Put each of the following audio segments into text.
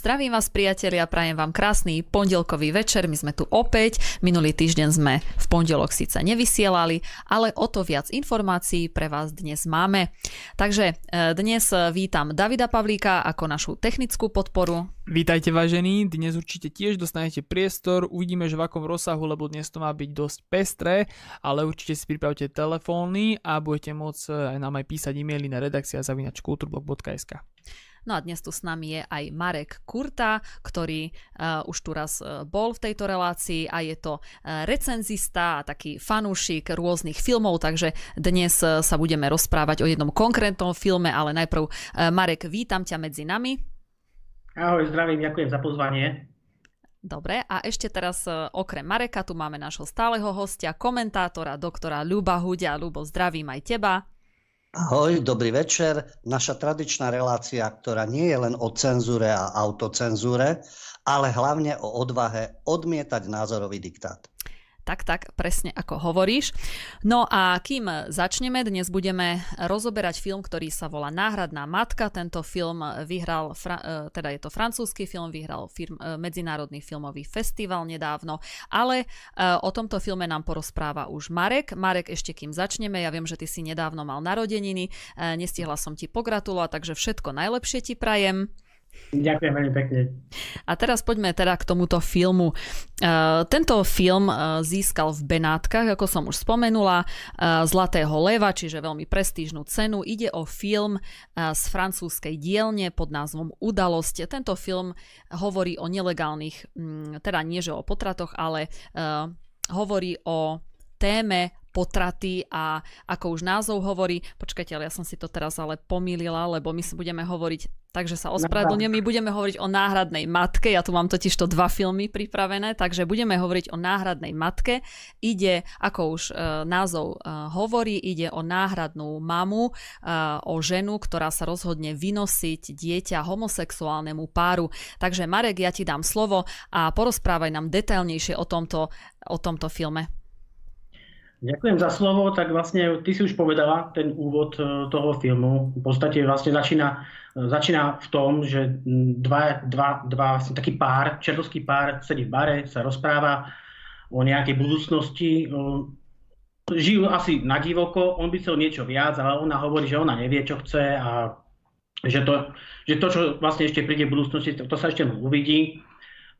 Zdravím vás priatelia, prajem vám krásny pondelkový večer. My sme tu opäť. Minulý týždeň sme v pondelok síce nevysielali, ale o to viac informácií pre vás dnes máme. Takže e, dnes vítam Davida Pavlíka ako našu technickú podporu. Vítajte vážení, dnes určite tiež dostanete priestor, uvidíme, že v akom rozsahu, lebo dnes to má byť dosť pestré, ale určite si pripravte telefóny a budete môcť e, nám aj písať e-maily na redakcia zavinačkulturblog.sk. No a dnes tu s nami je aj Marek Kurta, ktorý uh, už tu raz uh, bol v tejto relácii a je to uh, recenzista a taký fanúšik rôznych filmov, takže dnes uh, sa budeme rozprávať o jednom konkrétnom filme, ale najprv uh, Marek, vítam ťa medzi nami. Ahoj, zdravím, ďakujem za pozvanie. Dobre, a ešte teraz okrem Mareka tu máme nášho stáleho hostia, komentátora, doktora Ľuba Hudia. Ľubo, zdravím aj teba. Ahoj, dobrý večer. Naša tradičná relácia, ktorá nie je len o cenzúre a autocenzúre, ale hlavne o odvahe odmietať názorový diktát. Tak, tak, presne ako hovoríš. No a kým začneme, dnes budeme rozoberať film, ktorý sa volá Náhradná matka. Tento film vyhral, e, teda je to francúzsky film, vyhral film, e, Medzinárodný filmový festival nedávno, ale e, o tomto filme nám porozpráva už Marek. Marek, ešte kým začneme, ja viem, že ty si nedávno mal narodeniny, nestihla som ti pogratulovať, takže všetko najlepšie ti prajem. Ďakujem veľmi pekne. A teraz poďme teda k tomuto filmu. Uh, tento film uh, získal v Benátkach, ako som už spomenula, uh, Zlatého leva, čiže veľmi prestížnú cenu. Ide o film z francúzskej dielne pod názvom Udalosť. Tento film hovorí o nelegálnych, teda nie že o potratoch, ale hovorí o téme potraty a ako už názov hovorí, počkajte, ale ja som si to teraz ale pomýlila, lebo my si budeme hovoriť, takže sa ospravedlňujem, my budeme hovoriť o náhradnej matke, ja tu mám totiž to dva filmy pripravené, takže budeme hovoriť o náhradnej matke. Ide, ako už e, názov e, hovorí, ide o náhradnú mamu, e, o ženu, ktorá sa rozhodne vynosiť dieťa homosexuálnemu páru. Takže Marek, ja ti dám slovo a porozprávaj nám detailnejšie o tomto, o tomto filme. Ďakujem za slovo. Tak vlastne ty si už povedala ten úvod e, toho filmu. V podstate vlastne začína, e, začína v tom, že dva, dva, dva vlastne taký pár, čertovský pár sedí v bare, sa rozpráva o nejakej budúcnosti. E, žijú asi na divoko, on by chcel niečo viac, ale ona hovorí, že ona nevie, čo chce a že to, že to čo vlastne ešte príde v budúcnosti, to, to sa ešte uvidí.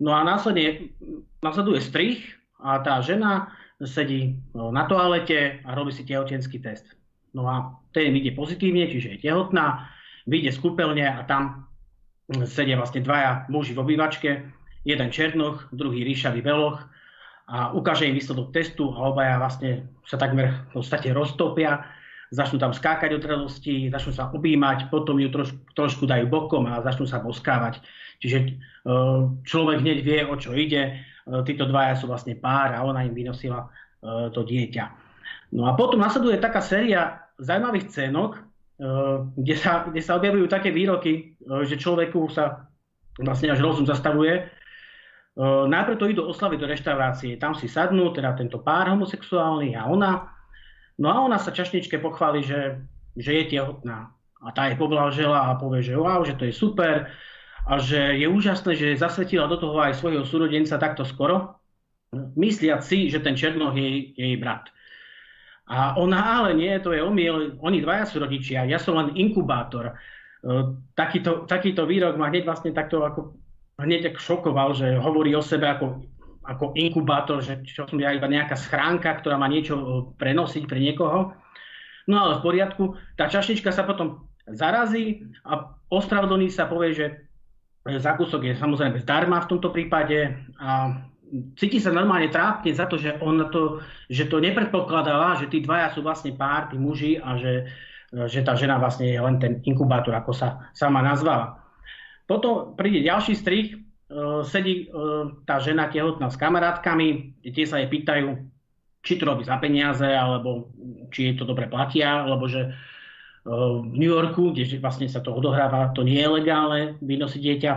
No a následne nasleduje strich a tá žena sedí no, na toalete a robí si tehotenský test. No a ten ide pozitívne, čiže je tehotná, vyjde z kúpeľne a tam sedia vlastne dvaja muži v obývačke, jeden černoch, druhý ríšavý beloch a ukáže im výsledok testu a obaja vlastne sa takmer v podstate roztopia, začnú tam skákať od radosti, začnú sa objímať, potom ju troš, trošku dajú bokom a začnú sa boskávať. Čiže e, človek hneď vie, o čo ide, títo dvaja sú vlastne pár a ona im vynosila e, to dieťa. No a potom nasleduje taká séria zaujímavých scénok, e, kde sa, kde sa objavujú také výroky, že človeku sa vlastne až rozum zastavuje. Najprv to idú oslavy do reštaurácie, tam si sadnú, teda tento pár homosexuálny a ona. No a ona sa čašničke pochváli, že, že je tehotná. A tá je poblažela a povie, že wow, že to je super, a že je úžasné, že zasvetila do toho aj svojho súrodenca takto skoro, mysliať si, že ten Černoch je jej brat. A ona, ale nie, to je omiel, oni dvaja sú rodičia, ja som len inkubátor. E, takýto, takýto výrok ma hneď vlastne takto ako, hneď šokoval, že hovorí o sebe ako, ako inkubátor, že čo som ja iba nejaká schránka, ktorá má niečo e, prenosiť pre niekoho. No ale v poriadku, tá čašnička sa potom zarazí a ospravedlní sa, povie, že zákusok je samozrejme zdarma v tomto prípade a cíti sa normálne trápne za to, že, on to, že to nepredpokladala, že tí dvaja sú vlastne pár, tí muži a že, že tá žena vlastne je len ten inkubátor, ako sa sama nazvala. Potom príde ďalší strich, e, sedí e, tá žena tehotná s kamarátkami, tie sa jej pýtajú, či to robí za peniaze, alebo či jej to dobre platia, alebo že v New Yorku, kde vlastne sa to odohráva, to nie je legálne vynosiť dieťa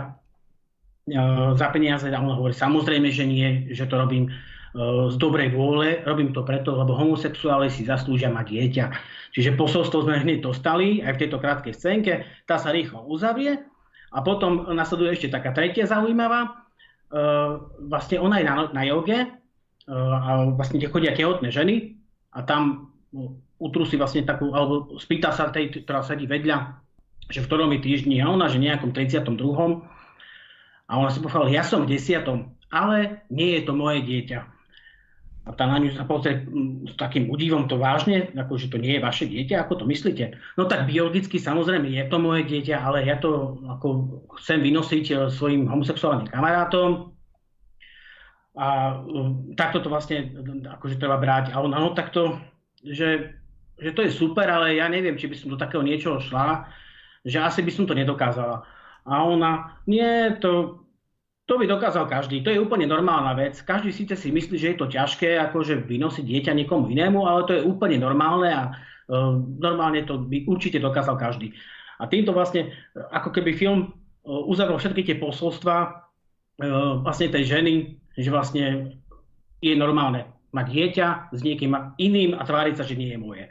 za peniaze. A on hovorí, samozrejme, že nie, že to robím z dobrej vôle, robím to preto, lebo homosexuáli si zaslúžia mať dieťa. Čiže posolstvo sme hneď dostali aj v tejto krátkej scénke, tá sa rýchlo uzavrie A potom nasleduje ešte taká tretia zaujímavá. Vlastne ona je na, na joge a vlastne kde chodia tehotné ženy a tam utrusí vlastne takú, alebo spýta sa tej, ktorá sedí vedľa, že v ktorom je týždni a ona, že nejakom 32. A ona si povedala, ja som v 10. ale nie je to moje dieťa. A tá na ňu sa pozrie mm, s takým udivom to vážne, ako že to nie je vaše dieťa, ako to myslíte? No tak biologicky samozrejme je to moje dieťa, ale ja to ako chcem vynosiť e, svojim homosexuálnym kamarátom. A e, takto to vlastne akože treba brať. A ona, no takto, že, že to je super, ale ja neviem, či by som do takého niečoho šla, že asi by som to nedokázala. A ona, nie, to, to by dokázal každý. To je úplne normálna vec. Každý síce si myslí, že je to ťažké, akože vynosiť dieťa niekomu inému, ale to je úplne normálne a uh, normálne to by určite dokázal každý. A týmto vlastne, ako keby film uh, uzavrel všetky tie posolstva uh, vlastne tej ženy, že vlastne je normálne mať dieťa s niekým iným a tváriť sa, že nie je moje.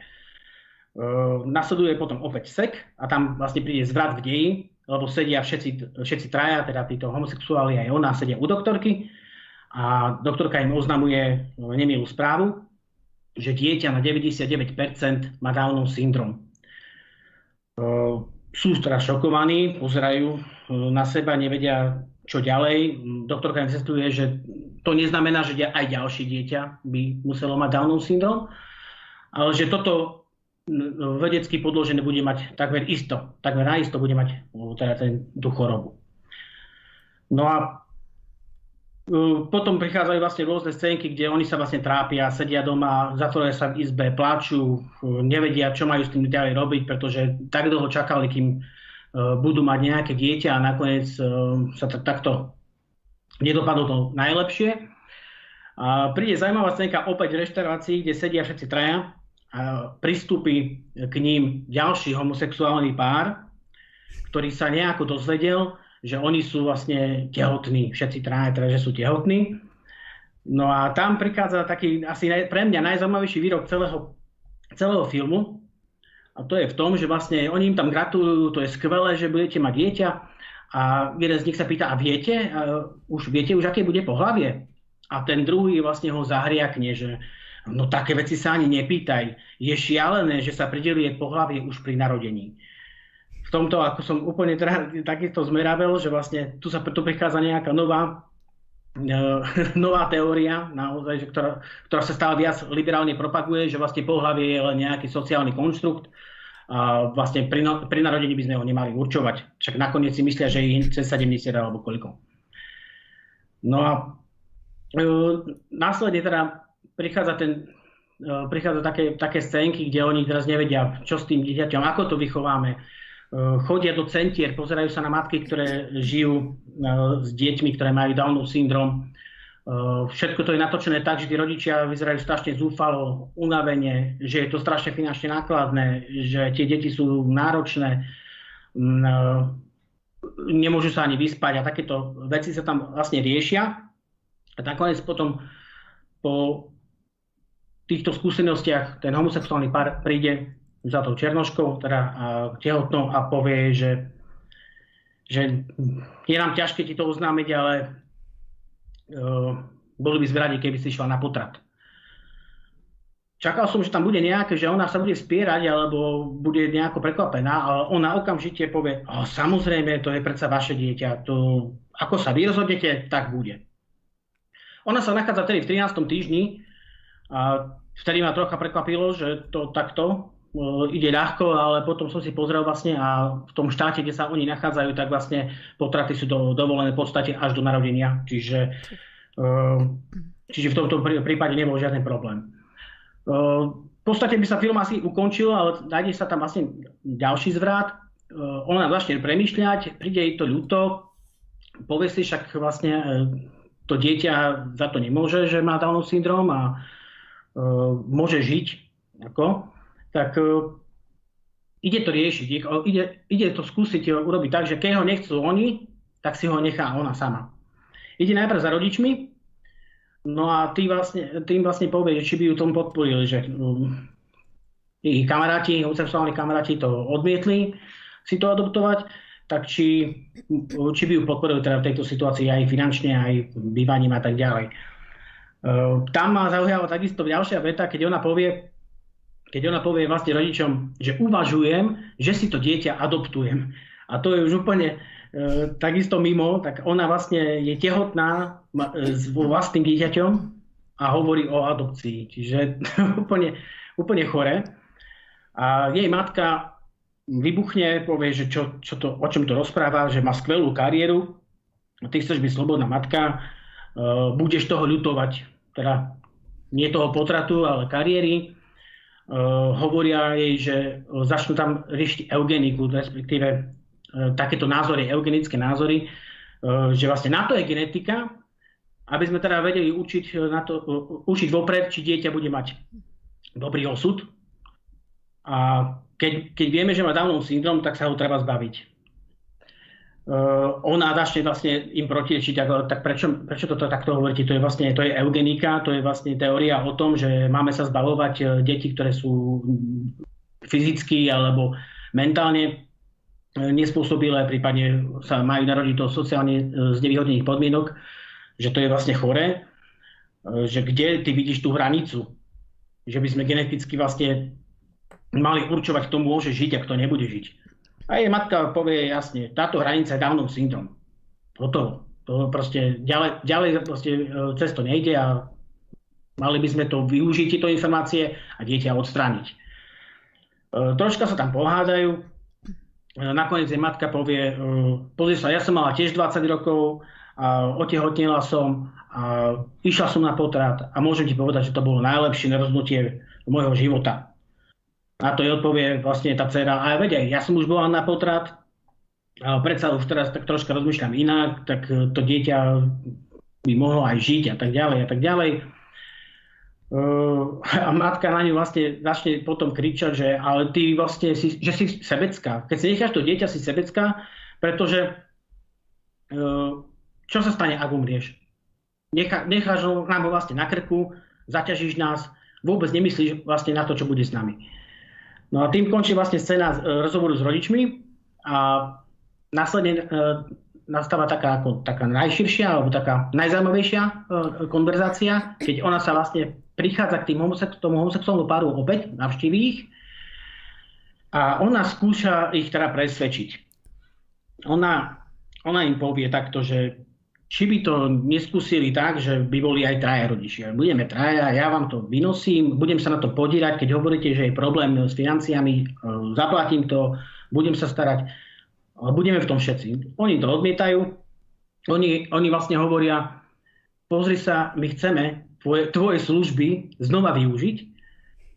Uh, nasleduje potom opäť sek a tam vlastne príde zvrat v deji, lebo sedia všetci, všetci traja, teda títo homosexuáli aj ona, sedia u doktorky a doktorka im oznamuje nemilú správu, že dieťa na 99% má Downov syndrom. Sú teda šokovaní, pozerajú na seba, nevedia, čo ďalej. Doktorka im že to neznamená, že aj ďalšie dieťa by muselo mať Downov syndrom, ale že toto vedecky podložené bude mať takmer isto, takmer naisto bude mať teda ten, tú chorobu. No a potom prichádzajú vlastne rôzne scénky, kde oni sa vlastne trápia, sedia doma, zatvoria sa v izbe, plačú, nevedia, čo majú s tým ďalej robiť, pretože tak dlho čakali, kým budú mať nejaké dieťa a nakoniec sa takto nedopadlo to najlepšie. A príde zaujímavá scénka opäť v reštaurácii, kde sedia všetci traja pristúpi k ním ďalší homosexuálny pár, ktorý sa nejako dozvedel, že oni sú vlastne tehotní, všetci traje teda, že sú tehotní. No a tam prichádza taký asi pre mňa najzaujímavejší výrok celého, celého filmu. A to je v tom, že vlastne oni im tam gratulujú, to je skvelé, že budete mať dieťa. A jeden z nich sa pýta, a viete, a už viete už, aké bude pohlavie? A ten druhý vlastne ho zahriakne, že No také veci sa ani nepýtaj. Je šialené, že sa pridelie pohlavie už pri narodení. V tomto, ako som úplne teda, takisto zmeravel, že vlastne tu sa tu prichádza nejaká nová, e, nová teória, naozaj, že ktorá, ktorá sa stále viac liberálne propaguje, že vlastne pohlavie je len nejaký sociálny konštrukt vlastne pri, no, pri narodení by sme ho nemali určovať. Však nakoniec si myslia, že je cez 70 alebo koľko. No a e, následne teda prichádza ten e, prichádza také, také scénky, kde oni teraz nevedia, čo s tým dieťaťom, ako to vychováme. E, chodia do centier, pozerajú sa na matky, ktoré žijú e, s deťmi, ktoré majú Downov syndrom. Všetko to je natočené tak, že tí rodičia vyzerajú strašne zúfalo, unavene, že je to strašne finančne nákladné, že tie deti sú náročné, nemôžu sa ani vyspať a takéto veci sa tam vlastne riešia. A nakoniec potom po týchto skúsenostiach ten homosexuálny pár príde za tou černoškou, teda tehotnou a povie, že, že je nám ťažké ti to oznámiť, ale boli by sme keby si išla na potrat. Čakal som, že tam bude nejaké, že ona sa bude spierať alebo bude nejako prekvapená, ale ona okamžite povie, oh, samozrejme, to je predsa vaše dieťa, to, ako sa vy rozhodnete, tak bude. Ona sa nachádza tedy v 13. týždni a vtedy ma trocha prekvapilo, že to takto ide ľahko, ale potom som si pozrel vlastne a v tom štáte, kde sa oni nachádzajú, tak vlastne potraty sú do, dovolené v podstate až do narodenia. Čiže, uh, čiže v tomto prípade nebol žiadny problém. Uh, v podstate by sa film asi ukončil, ale nájde sa tam vlastne ďalší zvrat. Ona začne premýšľať, príde jej to ľúto, povie si však vlastne to dieťa za to nemôže, že má Downov syndrom a môže žiť, ako, tak uh, ide to riešiť, ide, ide to skúsiť urobiť tak, že keď ho nechcú oni, tak si ho nechá ona sama. Ide najprv za rodičmi, no a tým vlastne, tým vlastne povie, či by ju tom podporili, že um, ich kamaráti, homosexuálni kamaráti to odmietli si to adoptovať, tak či, či by ju podporili teda v tejto situácii aj finančne, aj bývaním a tak ďalej. Tam ma zaujala takisto ďalšia veta, keď ona povie, keď ona povie vlastne rodičom, že uvažujem, že si to dieťa adoptujem. A to je už úplne e, takisto mimo, tak ona vlastne je tehotná e, s vlastným dieťaťom a hovorí o adopcii. Čiže úplne, úplne chore. A jej matka vybuchne, povie, že čo, čo to, o čom to rozpráva, že má skvelú kariéru, ty chceš byť slobodná matka, uh, budeš toho ľutovať, teda nie toho potratu, ale kariéry. Uh, hovoria jej, že začnú tam riešiť eugeniku, respektíve uh, takéto názory, eugenické názory, že vlastne na to je genetika, aby sme teda vedeli učiť, na to, učiť vopred, či dieťa bude mať dobrý osud. A keď, keď vieme, že má Downov syndrom, tak sa ho treba zbaviť. Uh, ona začne vlastne im protiriečiť, tak, prečo, prečo toto takto hovoríte? To je vlastne to je eugenika, to je vlastne teória o tom, že máme sa zbavovať e, deti, ktoré sú fyzicky alebo mentálne e, nespôsobilé, prípadne sa majú narodiť do sociálne znevýhodnených podmienok, že to je vlastne chore, že kde ty vidíš tú hranicu, že by sme geneticky vlastne mali určovať, kto môže žiť a kto nebude žiť. A jej matka povie jasne, táto hranica je Downov syndrom. Toto, to proste ďalej, ďalej proste e, cez nejde a mali by sme to využiť, tieto informácie a dieťa odstrániť. E, troška sa tam pohádajú, e, nakoniec jej matka povie, pozri sa, ja som mala tiež 20 rokov, a otehotnila som a išla som na potrat a môžem ti povedať, že to bolo najlepšie rozhodnutie môjho života. Na to jej odpovie vlastne tá dcera, a aj ja som už bola na potrat, a predsa už teraz tak troška rozmýšľam inak, tak e, to dieťa by mohlo aj žiť a tak ďalej a tak ďalej. E, a matka na ňu vlastne začne potom kričať, že ale ty vlastne si, že si sebecká. Keď si necháš to dieťa, si sebecká, pretože e, čo sa stane, ak umrieš? Nechá, necháš ho nám vlastne na krku, zaťažíš nás, vôbec nemyslíš vlastne na to, čo bude s nami. No a tým končí vlastne scéna e, rozhovoru s rodičmi a následne e, nastáva taká, ako, taká najširšia alebo taká najzaujímavejšia e, konverzácia, keď ona sa vlastne prichádza k tým homosex- tomu homosexuálnu páru opäť, navštíví ich a ona skúša ich teda presvedčiť. Ona, ona im povie takto, že či by to neskúsili tak, že by boli aj traja rodičia. Budeme traja, ja vám to vynosím, budem sa na to podírať, keď hovoríte, že je problém s financiami, e, zaplatím to, budem sa starať, budeme v tom všetci. Oni to odmietajú, oni, oni vlastne hovoria, pozri sa, my chceme tvoje, tvoje služby znova využiť,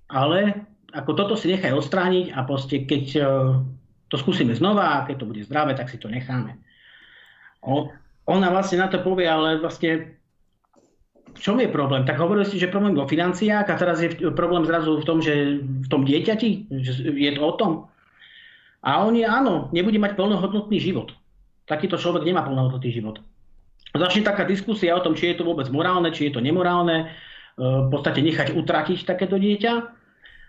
ale ako toto si nechaj odstrániť a proste keď e, to skúsime znova a keď to bude zdravé, tak si to necháme. O, ona vlastne na to povie, ale vlastne v čom je problém? Tak hovorili ste, že problém vo financiách a teraz je problém zrazu v tom, že v tom dieťati, že je to o tom. A on je, áno, nebude mať plnohodnotný život. Takýto človek nemá plnohodnotný život. Začne taká diskusia o tom, či je to vôbec morálne, či je to nemorálne, e, v podstate nechať utratiť takéto dieťa.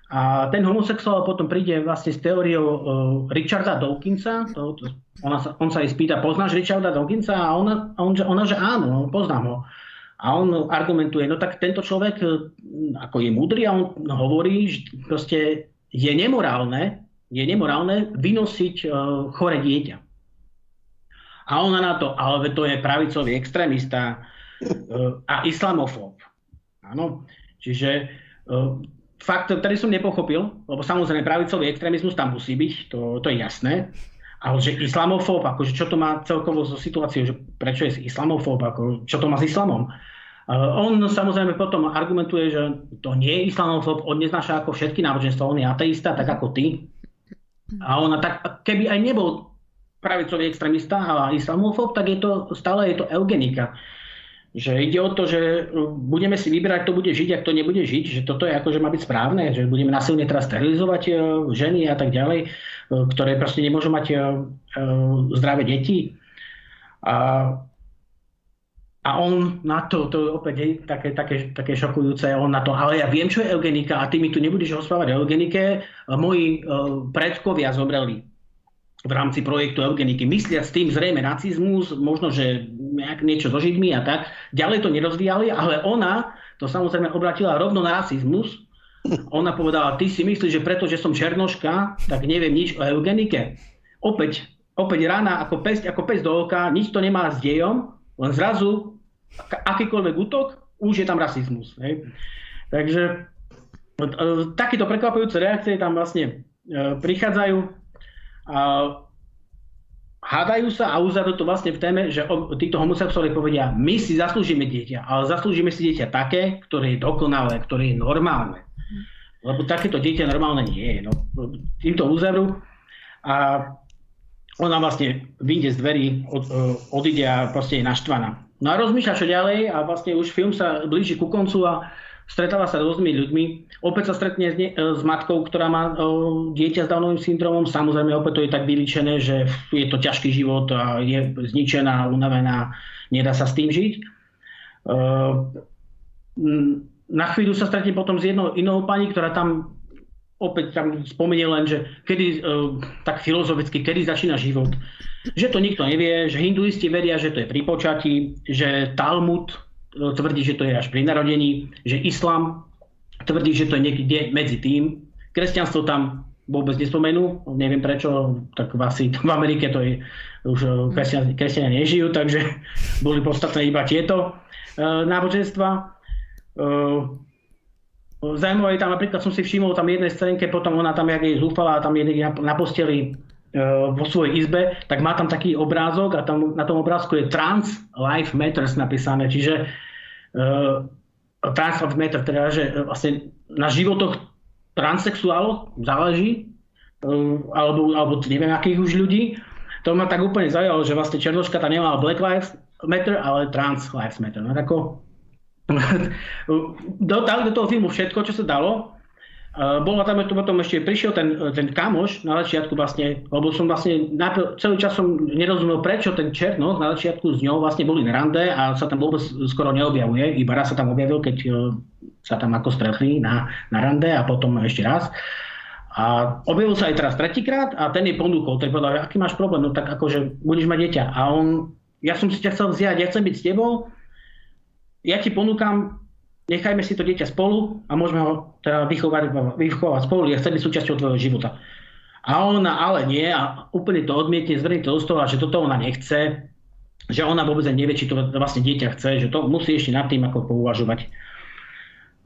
A ten homosexuál potom príde vlastne s teóriou uh, Richarda Dawkinsa. To, to, ona sa, on sa jej spýta, poznáš Richarda Dawkinsa? A ona, on, ona že áno, poznám ho. A on argumentuje, no tak tento človek ako je múdry a on hovorí, že proste je nemorálne, je nemorálne vynosiť uh, chore dieťa. A ona na to, ale to je pravicový extrémista uh, a islamofób. Áno. Čiže uh, fakt, ktorý som nepochopil, lebo samozrejme pravicový extrémizmus tam musí byť, to, to je jasné, ale že islamofób, akože čo to má celkovo so situáciou, že prečo je islamofób, ako, čo to má s islamom. On samozrejme potom argumentuje, že to nie je islamofób, on neznáša ako všetky náboženstva, on je ateista, tak ako ty. A ona tak, keby aj nebol pravicový extrémista a islamofób, tak je to, stále je to eugenika že ide o to, že uh, budeme si vyberať, kto bude žiť a kto nebude žiť, že toto je ako, že má byť správne, že budeme nasilne teraz sterilizovať uh, ženy a tak ďalej, uh, ktoré proste nemôžu mať zdravé deti. A, a on na to, to opäť je také, také, také šokujúce, on na to, ale ja viem, čo je eugenika a ty mi tu nebudeš rozprávať o eugenike, moji predkovia zomreli. V rámci projektu eugeniky. Mysliať s tým zrejme nacizmus, možno, že nejak niečo so Židmi a tak. Ďalej to nerozvíjali, ale ona to samozrejme obratila rovno na rasizmus. Ona povedala, ty si myslíš, že preto, že som černoška, tak neviem nič o eugenike. Opäť, opäť rána ako pesť, ako pesť do oka, nič to nemá s dejom, len zrazu akýkoľvek útok, už je tam rasizmus. Hej. Takže e, takéto prekvapujúce reakcie tam vlastne e, prichádzajú hádajú sa a uzadú to vlastne v téme, že títo homosexuáli povedia, my si zaslúžime dieťa, ale zaslúžime si dieťa také, ktoré je dokonalé, ktoré je normálne. Lebo takéto dieťa normálne nie je. No, týmto uzavrú a ona vlastne vyjde z dverí, od, odíde a proste je naštvaná. No a rozmýšľa čo ďalej a vlastne už film sa blíži ku koncu a stretáva sa s rôznymi ľuďmi. Opäť sa stretne s, ne, s matkou, ktorá má o, dieťa s Downovým syndromom. Samozrejme, opäť to je tak vyličené, že je to ťažký život a je zničená, unavená, nedá sa s tým žiť. E, na chvíľu sa stretne potom s jednou inou pani, ktorá tam opäť tam spomenie len, že kedy, e, tak filozoficky, kedy začína život. Že to nikto nevie, že hinduisti veria, že to je pri počatí, že Talmud tvrdí, že to je až pri narodení, že islám tvrdí, že to je niekde medzi tým. Kresťanstvo tam vôbec nespomenú, neviem prečo, tak asi v Amerike to je, už eh, kresťania, kresťania nežijú, takže boli podstatné iba tieto uh, náboženstva. Uh, Zaujímavé tam, napríklad som si všimol tam jednej scénke, potom ona tam, jak je zúfala, tam je na posteli vo svojej izbe, tak má tam taký obrázok a tam na tom obrázku je Trans Life Matters napísané, čiže uh, trans life matter, teda, že vlastne na životoch transsexuálov záleží, uh, alebo, alebo neviem akých už ľudí. To ma tak úplne zaujalo, že vlastne Černoška tam nemala Black Lives Matter, ale Trans Lives Matter. No, tako, do, do toho filmu všetko, čo sa dalo, bola tam to potom ešte, prišiel ten, ten kamoš na začiatku vlastne, lebo som vlastne celý čas som nerozumel, prečo ten Černoch na začiatku s ňou vlastne boli na rande a sa tam vôbec skoro neobjavuje, iba raz sa tam objavil, keď e, sa tam ako stretli na, na rande a potom ešte raz. A objavil sa aj teraz tretíkrát a ten je ponúkol, ten povedal, aký máš problém, no tak akože budeš mať dieťa. A on, ja som si ťa chcel vziať, ja chcem byť s tebou, ja ti ponúkam nechajme si to dieťa spolu a môžeme ho teda vychovať, vychovať spolu, ja chcem byť súčasťou tvojho života. A ona ale nie a úplne to odmietne, zvrnie to do stola, že toto ona nechce, že ona vôbec nevie, či to vlastne dieťa chce, že to musí ešte nad tým ako pouvažovať.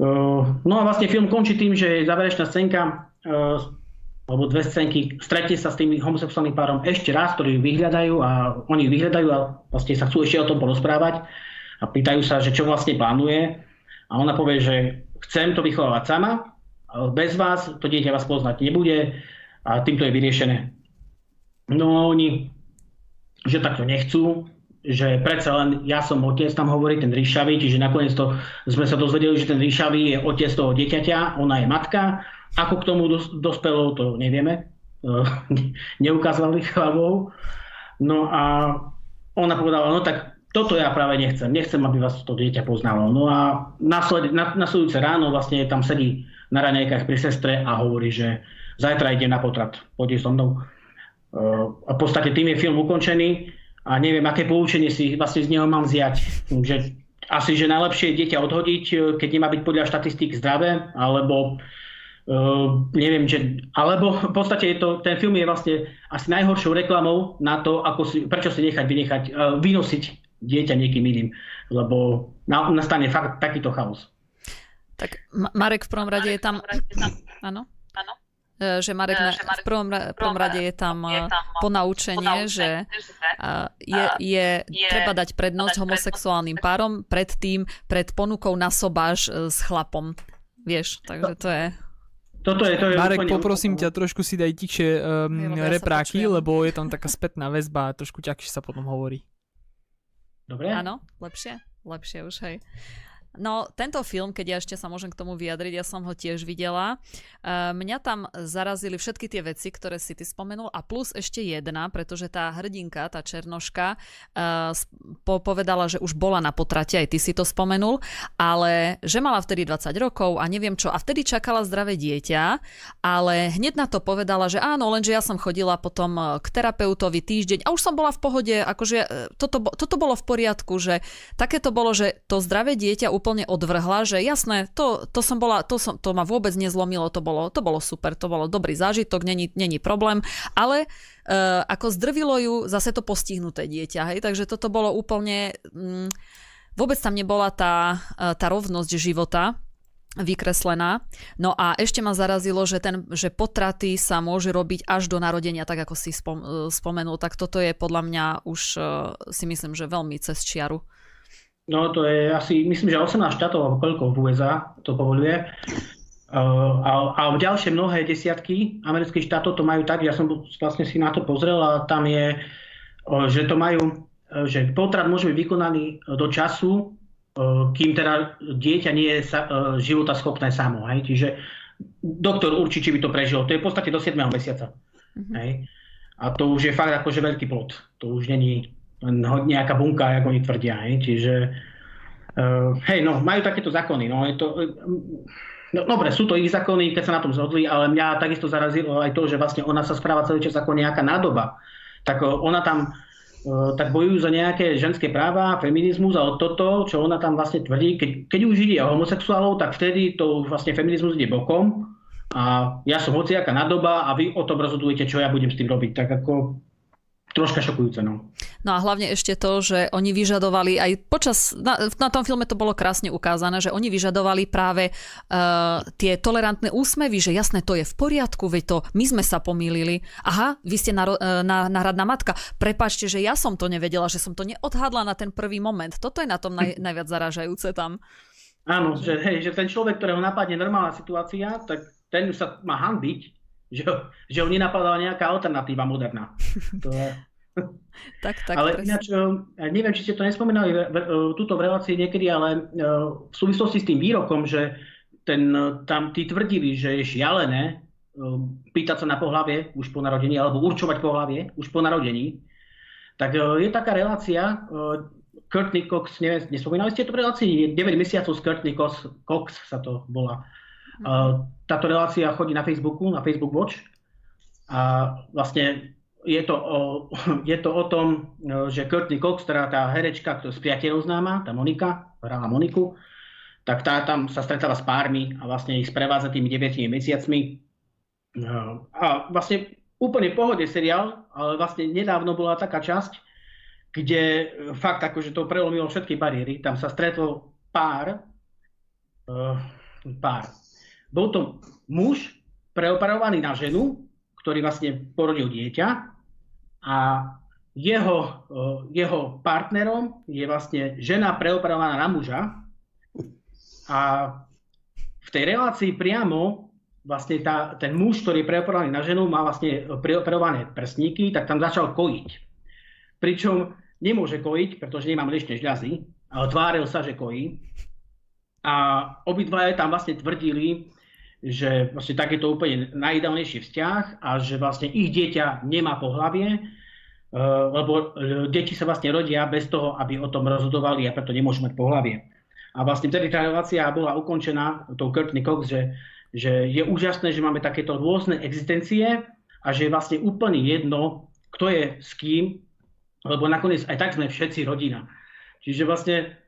No a vlastne film končí tým, že záverečná scénka alebo dve scénky, stretne sa s tým homosexuálnym párom ešte raz, ktorí vyhľadajú a oni vyhľadajú a vlastne sa chcú ešte o tom porozprávať a pýtajú sa, že čo vlastne plánuje. A ona povie, že chcem to vychovávať sama, bez vás to dieťa vás poznať nebude a týmto je vyriešené. No oni, že takto nechcú, že predsa len ja som otec, tam hovorí ten ríšavý, čiže nakoniec to sme sa dozvedeli, že ten ríšavý je otec toho dieťaťa, ona je matka. Ako k tomu dos- dospelo, to nevieme. Neukázali hlavou. No a ona povedala, no tak toto ja práve nechcem. Nechcem, aby vás to dieťa poznalo. No a nasled, na, nasledujúce ráno vlastne tam sedí na ranejkách pri sestre a hovorí, že zajtra ide na potrat, poďte so mnou. Uh, a v podstate tým je film ukončený a neviem, aké poučenie si vlastne z neho mám vziať. Že asi, že najlepšie je dieťa odhodiť, keď nemá byť podľa štatistík zdravé, alebo Uh, neviem, že, alebo v podstate je to, ten film je vlastne asi najhoršou reklamou na to, ako si, prečo si nechať vynechať, uh, vynosiť dieťa niekým iným, lebo nastane fakt takýto chaos. Tak Marek v prvom rade je tam... Áno? Áno. E, že Marek, na, v prvom, prvom rade je tam, je tam ponaučenie, že je, je, je treba dať prednosť homosexuálnym párom pred tým, pred ponukou na sobáš e, s chlapom. Vieš, takže to je... Toto je, to je Marek, poprosím ťa, trošku si daj tichšie um, repráky, lebo je tam taká spätná väzba a trošku ťažšie sa potom hovorí. Dobre? Áno, lepšie? Lepšie už, hej. No, tento film, keď ja ešte sa môžem k tomu vyjadriť, ja som ho tiež videla. Uh, mňa tam zarazili všetky tie veci, ktoré si ty spomenul a plus ešte jedna, pretože tá hrdinka, tá Černoška, po- povedala, že už bola na potrate, aj ty si to spomenul, ale že mala vtedy 20 rokov a neviem čo. A vtedy čakala zdravé dieťa, ale hneď na to povedala, že áno, lenže ja som chodila potom k terapeutovi týždeň a už som bola v pohode, akože toto, toto bolo v poriadku, že také to bolo, že to zdravé dieťa úplne odvrhla, že jasné, to, to som bola, to, som, to ma vôbec nezlomilo, to bolo, to bolo super, to bolo dobrý zážitok, není, není problém, ale uh, ako zdrvilo ju zase to postihnuté dieťa, hej, takže toto bolo úplne, um, vôbec tam nebola tá, uh, tá rovnosť života, vykreslená. No a ešte ma zarazilo, že, ten, že potraty sa môže robiť až do narodenia, tak ako si spom, e, spomenul. Tak toto je podľa mňa už si myslím, že veľmi cez čiaru. No to je asi, myslím, že 18 štátov alebo koľko v USA to povoluje. A, a ďalšie mnohé desiatky amerických štátov to majú tak, ja som vlastne si na to pozrel a tam je, že to majú, že potrat môže byť vykonaný do času, kým teda dieťa nie je života schopné samo. Hej? Čiže doktor určí, či by to prežilo. To je v podstate do 7. mesiaca. Mm-hmm. Hej? A to už je fakt akože veľký plod. To už není nejaká bunka, ako oni tvrdia. Hej. Čiže uh, hej, no, majú takéto zákony. No, je to, uh, no, dobre, sú to ich zákony, keď sa na tom zhodli, ale mňa takisto zarazilo aj to, že vlastne ona sa správa celý čas ako nejaká nádoba. Tak uh, ona tam uh, tak bojujú za nejaké ženské práva, feminizmus a toto, čo ona tam vlastne tvrdí, keď, keď už ide o homosexuálov, tak vtedy to vlastne feminizmus ide bokom a ja som hociaká nádoba a vy o tom rozhodujete, čo ja budem s tým robiť. Tak ako troška šokujúce. No. no a hlavne ešte to, že oni vyžadovali aj počas, na, na tom filme to bolo krásne ukázané, že oni vyžadovali práve uh, tie tolerantné úsmevy, že jasné, to je v poriadku, veď to my sme sa pomýlili. Aha, vy ste naro, uh, na, náhradná matka. Prepačte, že ja som to nevedela, že som to neodhadla na ten prvý moment. Toto je na tom naj, najviac zaražajúce tam. Áno, že, hej, že ten človek, ktorého napadne normálna situácia, tak ten sa má hanbiť, že, že ho nenapadala nejaká alternatíva moderná. To je... tak, tak, ale presne. ináč, eh, neviem, či ste to nespomínali túto v relácii niekedy, ale eh, v súvislosti s tým výrokom, že ten, tam tí tvrdili, že je šialené eh, pýtať sa na pohlavie už po narodení, alebo určovať pohlavie už po narodení, tak je taká relácia, Courtney Cox, neviem, nespomínali ste v relácii? 9 mesiacov s Courtney Cox, Cox sa to volá. Táto relácia chodí na Facebooku, na Facebook Watch a vlastne je to o, je to o tom, že Courtney Cox, teda tá herečka, ktorá s priateľov známa, tá Monika, hrála Moniku, tak tá tam sa stretáva s pármi a vlastne ich sprevádza tými 9 mesiacmi. A vlastne úplne pohode seriál, ale vlastne nedávno bola taká časť, kde fakt akože to prelomilo všetky bariéry. Tam sa stretol pár, pár, bol to muž preoperovaný na ženu, ktorý vlastne porodil dieťa a jeho, eh, jeho partnerom je vlastne žena preoperovaná na muža. A v tej relácii priamo vlastne tá, ten muž, ktorý je preoperovaný na ženu, má vlastne preoperované prstníky, tak tam začal kojiť. Pričom nemôže kojiť, pretože nemá mliečne žľazy, ale tváril sa, že kojí. A obidvaja tam vlastne tvrdili, že vlastne tak je to úplne najideálnejší vzťah a že vlastne ich dieťa nemá pohlavie, e, lebo e, deti sa vlastne rodia bez toho, aby o tom rozhodovali a preto nemôžu mať pohlavie. A vlastne vtedy tá relácia bola ukončená tou Courtney Cox, že, že je úžasné, že máme takéto rôzne existencie a že je vlastne úplne jedno, kto je s kým, lebo nakoniec aj tak sme všetci rodina. Čiže vlastne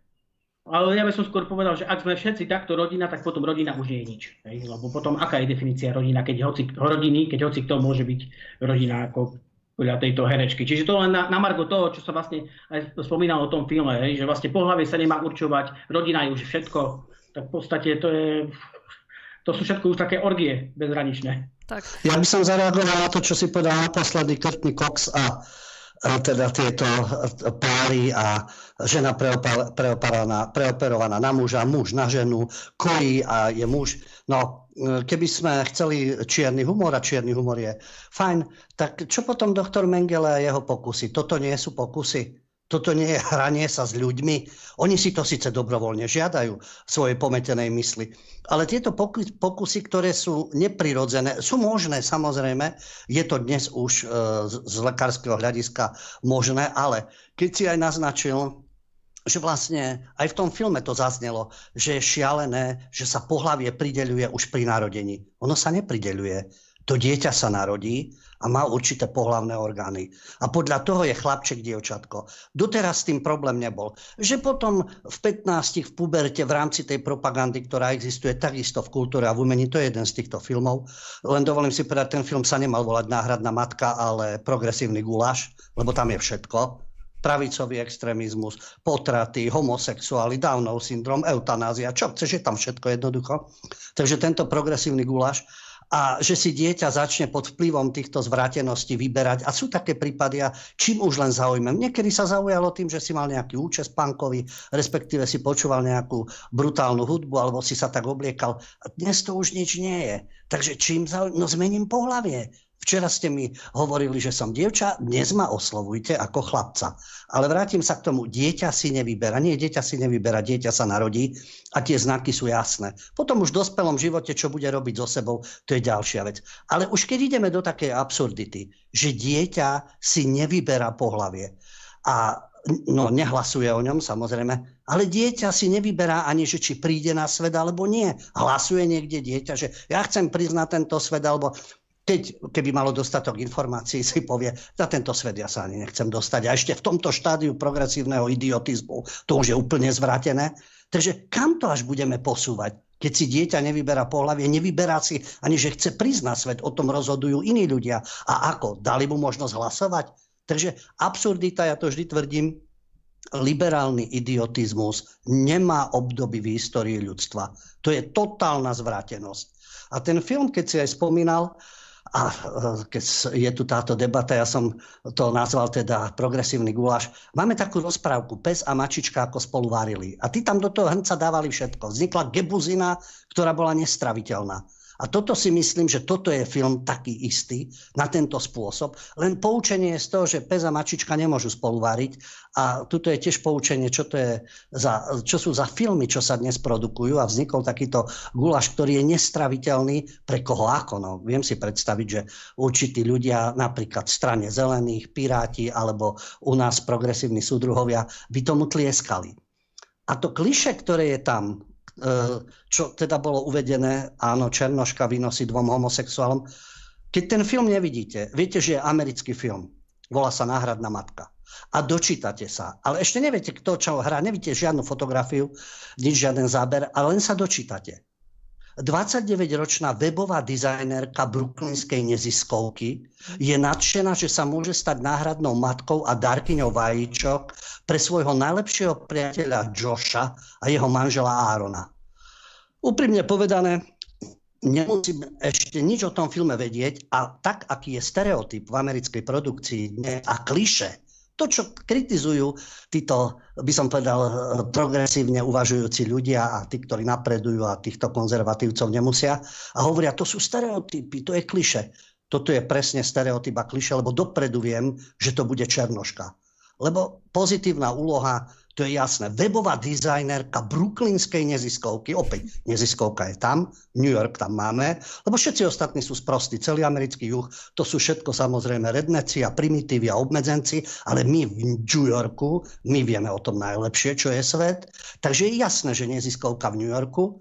ale ja by som skôr povedal, že ak sme všetci takto rodina, tak potom rodina už nie je nič. Hej? Lebo potom aká je definícia rodina, keď hoci, rodiny, keď hoci kto môže byť rodina ako podľa tejto herečky. Čiže to len na, na margo toho, čo sa vlastne aj spomínalo o tom filme, hej? že vlastne pohľavie sa nemá určovať, rodina je už všetko. Tak v podstate to je, to sú všetko už také orgie bezhraničné. Tak. Ja by som zareagoval na to, čo si povedal naposledy Courtney Cox a teda tieto páry a žena preoperovaná, preoperovaná na muža, muž na ženu, kojí a je muž. No, keby sme chceli čierny humor a čierny humor je fajn, tak čo potom doktor Mengele a jeho pokusy? Toto nie sú pokusy. Toto nie je hranie sa s ľuďmi. Oni si to síce dobrovoľne žiadajú v svojej pometenej mysli, ale tieto pokusy, ktoré sú neprirodzené, sú možné samozrejme. Je to dnes už e, z lekárskeho hľadiska možné, ale keď si aj naznačil, že vlastne aj v tom filme to zaznelo, že je šialené, že sa pohlavie prideľuje už pri narodení. Ono sa neprideľuje. To dieťa sa narodí a má určité pohlavné orgány. A podľa toho je chlapček, dievčatko. Doteraz s tým problém nebol. Že potom v 15 v puberte v rámci tej propagandy, ktorá existuje takisto v kultúre a v umení, to je jeden z týchto filmov. Len dovolím si povedať, ten film sa nemal volať Náhradná matka, ale Progresívny guláš, lebo tam je všetko pravicový extrémizmus, potraty, homosexuáli, Downov syndrom, eutanázia, čo chceš, je tam všetko jednoducho. Takže tento progresívny guláš a že si dieťa začne pod vplyvom týchto zvráteností vyberať. A sú také prípady, a čím už len zaujímam. Niekedy sa zaujalo tým, že si mal nejaký účest pankový, respektíve si počúval nejakú brutálnu hudbu, alebo si sa tak obliekal. A dnes to už nič nie je. Takže čím zaujímam? No zmením pohlavie. Včera ste mi hovorili, že som dievča, dnes ma oslovujte ako chlapca. Ale vrátim sa k tomu, dieťa si nevyberá. Nie, dieťa si nevyberá, dieťa sa narodí a tie znaky sú jasné. Potom už v dospelom živote, čo bude robiť so sebou, to je ďalšia vec. Ale už keď ideme do takej absurdity, že dieťa si nevyberá pohlavie a no nehlasuje o ňom samozrejme, ale dieťa si nevyberá ani, že či príde na svet alebo nie. Hlasuje niekde dieťa, že ja chcem priznať tento svet, alebo keď, keby malo dostatok informácií, si povie, za tento svet ja sa ani nechcem dostať. A ešte v tomto štádiu progresívneho idiotizmu, to už je úplne zvratené. Takže kam to až budeme posúvať? Keď si dieťa nevyberá pohľavie, nevyberá si ani, že chce priznať svet, o tom rozhodujú iní ľudia. A ako? Dali mu možnosť hlasovať? Takže absurdita, ja to vždy tvrdím, liberálny idiotizmus nemá obdoby v histórii ľudstva. To je totálna zvrátenosť. A ten film, keď si aj spomínal, a e, keď je tu táto debata, ja som to nazval teda progresívny guláš, máme takú rozprávku, pes a mačička ako spolu varili. A ty tam do toho hrnca dávali všetko. Vznikla gebuzina, ktorá bola nestraviteľná. A toto si myslím, že toto je film taký istý na tento spôsob. Len poučenie je z toho, že pes a mačička nemôžu spolu variť. A tuto je tiež poučenie, čo, to je za, čo sú za filmy, čo sa dnes produkujú. A vznikol takýto gulaš, ktorý je nestraviteľný pre koho ako. No, viem si predstaviť, že určití ľudia, napríklad strane zelených, piráti alebo u nás progresívni súdruhovia, by tomu tlieskali. A to kliše, ktoré je tam, čo teda bolo uvedené, áno, Černoška vynosí dvom homosexuálom. Keď ten film nevidíte, viete, že je americký film. Volá sa Náhradná matka. A dočítate sa. Ale ešte neviete, kto čo hrá, nevidíte žiadnu fotografiu, nič, žiaden záber, ale len sa dočítate. 29-ročná webová dizajnerka brooklynskej neziskovky je nadšená, že sa môže stať náhradnou matkou a darkyňou vajíčok pre svojho najlepšieho priateľa Josha a jeho manžela Árona. Úprimne povedané, nemusím ešte nič o tom filme vedieť a tak, aký je stereotyp v americkej produkcii a kliše, to, čo kritizujú títo, by som povedal, progresívne uvažujúci ľudia a tí, ktorí napredujú a týchto konzervatívcov nemusia a hovoria, to sú stereotypy, to je kliše. Toto je presne stereotyp a kliše, lebo dopredu viem, že to bude Černoška. Lebo pozitívna úloha to je jasné. Webová dizajnerka brooklynskej neziskovky, opäť neziskovka je tam, New York tam máme, lebo všetci ostatní sú sprostí, celý americký juh, to sú všetko samozrejme redneci a primitívy a obmedzenci, ale my v New Yorku, my vieme o tom najlepšie, čo je svet, takže je jasné, že neziskovka v New Yorku,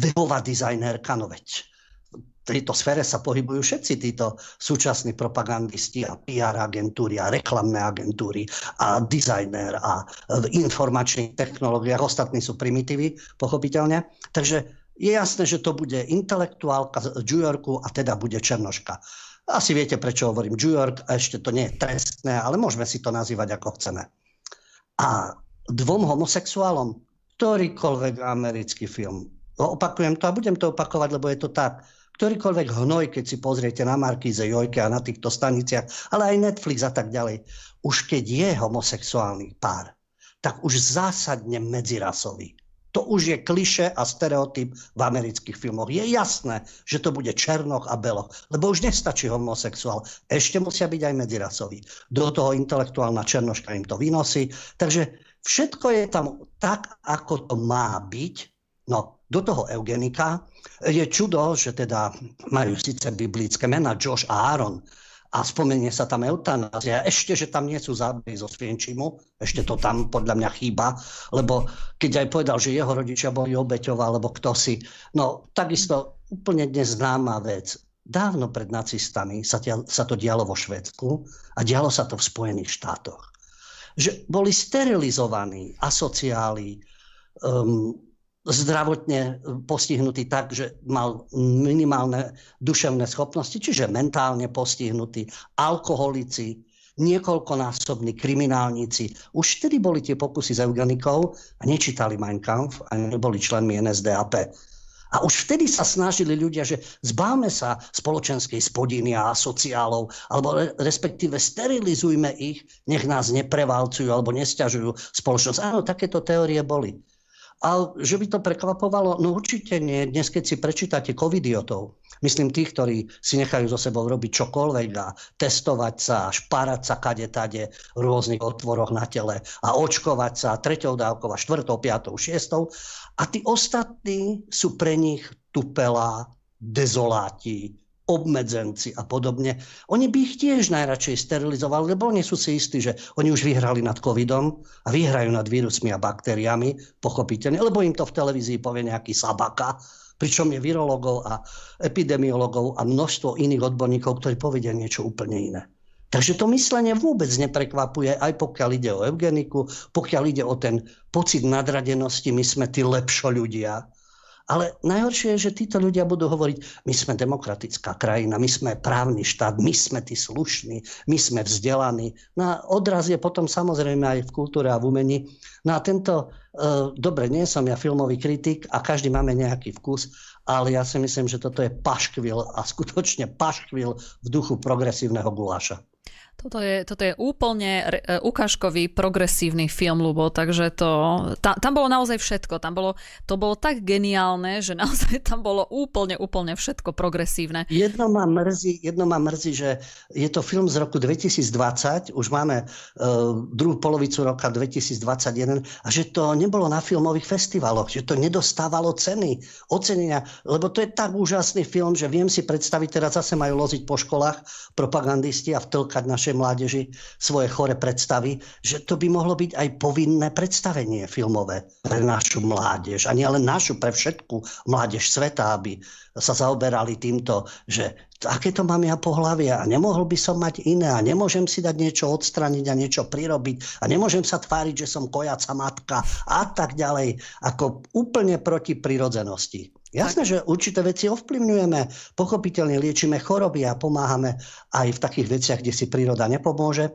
webová dizajnerka, no veď tejto sfére sa pohybujú všetci títo súčasní propagandisti a PR agentúry a reklamné agentúry a dizajner a v informačných technológiách. Ostatní sú primitívy, pochopiteľne. Takže je jasné, že to bude intelektuálka z New Yorku a teda bude Černoška. Asi viete, prečo hovorím New York, a ešte to nie je trestné, ale môžeme si to nazývať ako chceme. A dvom homosexuálom, ktorýkoľvek americký film, opakujem to a budem to opakovať, lebo je to tak, ktorýkoľvek hnoj, keď si pozriete na Markíze, Jojke a na týchto staniciach, ale aj Netflix a tak ďalej, už keď je homosexuálny pár, tak už zásadne medzirasový. To už je kliše a stereotyp v amerických filmoch. Je jasné, že to bude černoch a beloch, lebo už nestačí homosexuál. Ešte musia byť aj medzirasoví. Do toho intelektuálna černoška im to vynosí. Takže všetko je tam tak, ako to má byť. No, do toho eugenika. Je čudo, že teda majú síce biblické mena Josh a Aaron, a spomenie sa tam eutanázia. Ešte, že tam nie sú zábery zo Svienčimu, ešte to tam podľa mňa chýba, lebo keď aj povedal, že jeho rodičia boli obeťová, alebo kto si, no takisto úplne známa vec. Dávno pred nacistami sa, tia, sa to dialo vo Švedsku a dialo sa to v Spojených štátoch. Že boli sterilizovaní asociáli, um, zdravotne postihnutý tak, že mal minimálne duševné schopnosti, čiže mentálne postihnutí, alkoholici, niekoľkonásobní kriminálnici. Už vtedy boli tie pokusy s eugenikou a nečítali Mein Kampf a neboli členmi NSDAP. A už vtedy sa snažili ľudia, že zbáme sa spoločenskej spodiny a sociálov, alebo respektíve sterilizujme ich, nech nás neprevalcujú alebo nestiažujú spoločnosť. Áno, takéto teórie boli. A že by to prekvapovalo? No určite nie. Dnes, keď si prečítate covidiotov, myslím tých, ktorí si nechajú so sebou robiť čokoľvek a testovať sa, špárať sa kade tade v rôznych otvoroch na tele a očkovať sa treťou dávkou a štvrtou, piatou, šiestou. A tí ostatní sú pre nich tupelá, dezoláti, obmedzenci a podobne. Oni by ich tiež najradšej sterilizovali, lebo oni sú si istí, že oni už vyhrali nad covidom a vyhrajú nad vírusmi a baktériami, pochopiteľne, lebo im to v televízii povie nejaký sabaka, pričom je virologov a epidemiologov a množstvo iných odborníkov, ktorí povedia niečo úplne iné. Takže to myslenie vôbec neprekvapuje, aj pokiaľ ide o eugeniku, pokiaľ ide o ten pocit nadradenosti, my sme tí lepšo ľudia, ale najhoršie je, že títo ľudia budú hovoriť, my sme demokratická krajina, my sme právny štát, my sme tí slušní, my sme vzdelaní. No a odraz je potom samozrejme aj v kultúre a v umení. No a tento, e, dobre, nie som ja filmový kritik a každý máme nejaký vkus, ale ja si myslím, že toto je paškvil a skutočne paškvil v duchu progresívneho guláša. Toto je, toto je úplne re, e, ukážkový progresívny film, Lubo, takže to, tam, tam bolo naozaj všetko. Tam bolo, to bolo tak geniálne, že naozaj tam bolo úplne, úplne všetko progresívne. Jedno ma mrzí, jedno ma mrzí že je to film z roku 2020, už máme uh, druhú polovicu roka 2021 a že to nebolo na filmových festivaloch, že to nedostávalo ceny, ocenenia, lebo to je tak úžasný film, že viem si predstaviť, teraz zase majú loziť po školách propagandisti a vtlkať naše našej mládeži svoje chore predstavy, že to by mohlo byť aj povinné predstavenie filmové pre našu mládež. A nie len našu, pre všetku mládež sveta, aby sa zaoberali týmto, že aké to mám ja pohľavie a nemohol by som mať iné a nemôžem si dať niečo odstraniť a niečo prirobiť a nemôžem sa tváriť, že som kojaca matka a tak ďalej, ako úplne proti prirodzenosti. Jasné, že určité veci ovplyvňujeme, pochopiteľne liečíme choroby a pomáhame aj v takých veciach, kde si príroda nepomôže.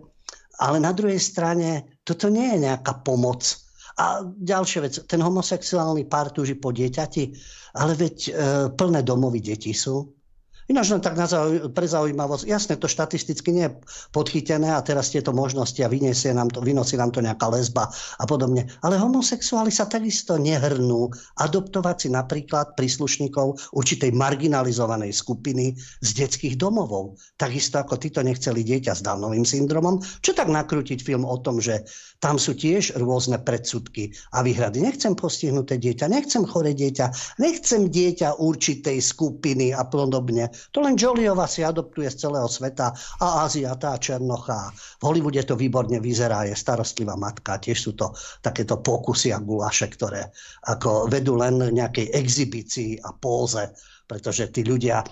Ale na druhej strane toto nie je nejaká pomoc. A ďalšia vec, ten homosexuálny pár túži po dieťati, ale veď e, plné domovy detí sú. Ináč len tak na zauj- pre zaujímavosť, jasne to štatisticky nie je podchytené a teraz tieto možnosti a vyniesie nám to, vynosí nám to nejaká lesba a podobne. Ale homosexuáli sa takisto nehrnú adoptovať si napríklad príslušníkov určitej marginalizovanej skupiny z detských domovov. Takisto ako títo nechceli dieťa s Downovým syndromom. Čo tak nakrútiť film o tom, že tam sú tiež rôzne predsudky a výhrady. Nechcem postihnuté dieťa, nechcem chore dieťa, nechcem dieťa určitej skupiny a podobne. To len Joliova si adoptuje z celého sveta a Ázia, tá Černocha. V Hollywoode to výborne vyzerá, je starostlivá matka. Tiež sú to takéto pokusy a gulaše, ktoré ako vedú len nejakej exibícii a póze pretože tí ľudia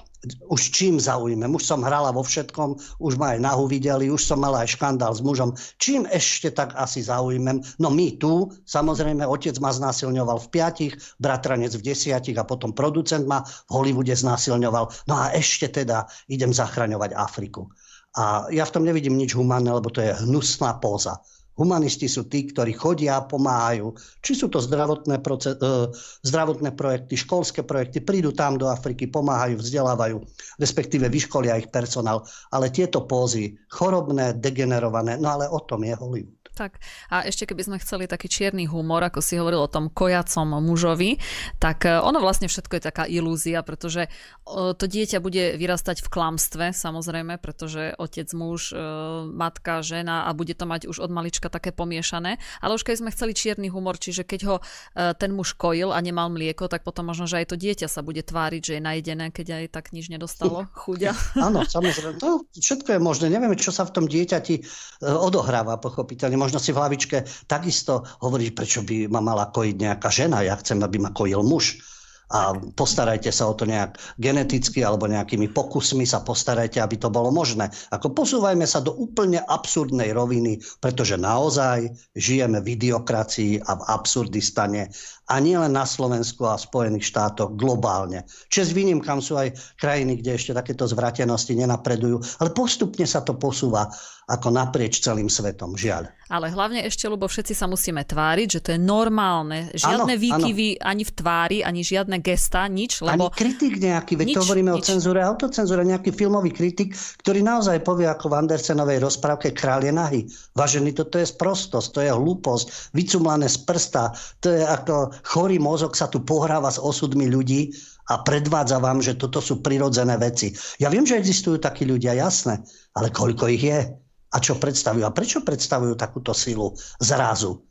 už čím zaujíme. Už som hrala vo všetkom, už ma aj nahu videli, už som mala aj škandál s mužom. Čím ešte tak asi zaujmem? No my tu, samozrejme, otec ma znásilňoval v piatich, bratranec v desiatich a potom producent ma v Hollywoode znásilňoval. No a ešte teda idem zachraňovať Afriku. A ja v tom nevidím nič humánne, lebo to je hnusná póza. Humanisti sú tí, ktorí chodia, pomáhajú. Či sú to zdravotné, proces, e, zdravotné projekty, školské projekty, prídu tam do Afriky, pomáhajú, vzdelávajú, respektíve vyškolia ich personál. Ale tieto pózy, chorobné, degenerované, no ale o tom je Hollywood. Tak a ešte keby sme chceli taký čierny humor, ako si hovoril o tom kojacom mužovi, tak e, ono vlastne všetko je taká ilúzia, pretože to dieťa bude vyrastať v klamstve, samozrejme, pretože otec, muž, e, matka, žena a bude to mať už od malička také pomiešané. Ale už keď sme chceli čierny humor, čiže keď ho e, ten muž kojil a nemal mlieko, tak potom možno, že aj to dieťa sa bude tváriť, že je najedené, keď aj tak nič nedostalo. Chuďa. Áno, samozrejme. To všetko je možné. Nevieme, čo sa v tom dieťati odohráva, pochopiteľne možno si v hlavičke takisto hovorí, prečo by ma mala kojiť nejaká žena, ja chcem, aby ma kojil muž a postarajte sa o to nejak geneticky alebo nejakými pokusmi sa postarajte, aby to bolo možné. Ako posúvajme sa do úplne absurdnej roviny, pretože naozaj žijeme v idiokracii a v absurdistane a nie len na Slovensku a Spojených štátoch, globálne. Čes výnimkám sú aj krajiny, kde ešte takéto zvratenosti nenapredujú, ale postupne sa to posúva ako naprieč celým svetom, žiaľ. Ale hlavne ešte, lebo všetci sa musíme tváriť, že to je normálne. Žiadne ano, výkyvy ano. ani v tvári, ani žiadne gesta, nič. Lebo... Ani kritik nejaký, veď nič, to hovoríme nič. o cenzúre, autocenzúre, nejaký filmový kritik, ktorý naozaj povie ako v Andersenovej rozprávke Král je nahy. Vážený, toto je sprostosť, to je hlúposť, vycumlané z prsta, to je ako chorý mozog sa tu pohráva s osudmi ľudí a predvádza vám, že toto sú prirodzené veci. Ja viem, že existujú takí ľudia, jasné, ale koľko ich je? A čo predstavujú? A prečo predstavujú takúto silu zrazu?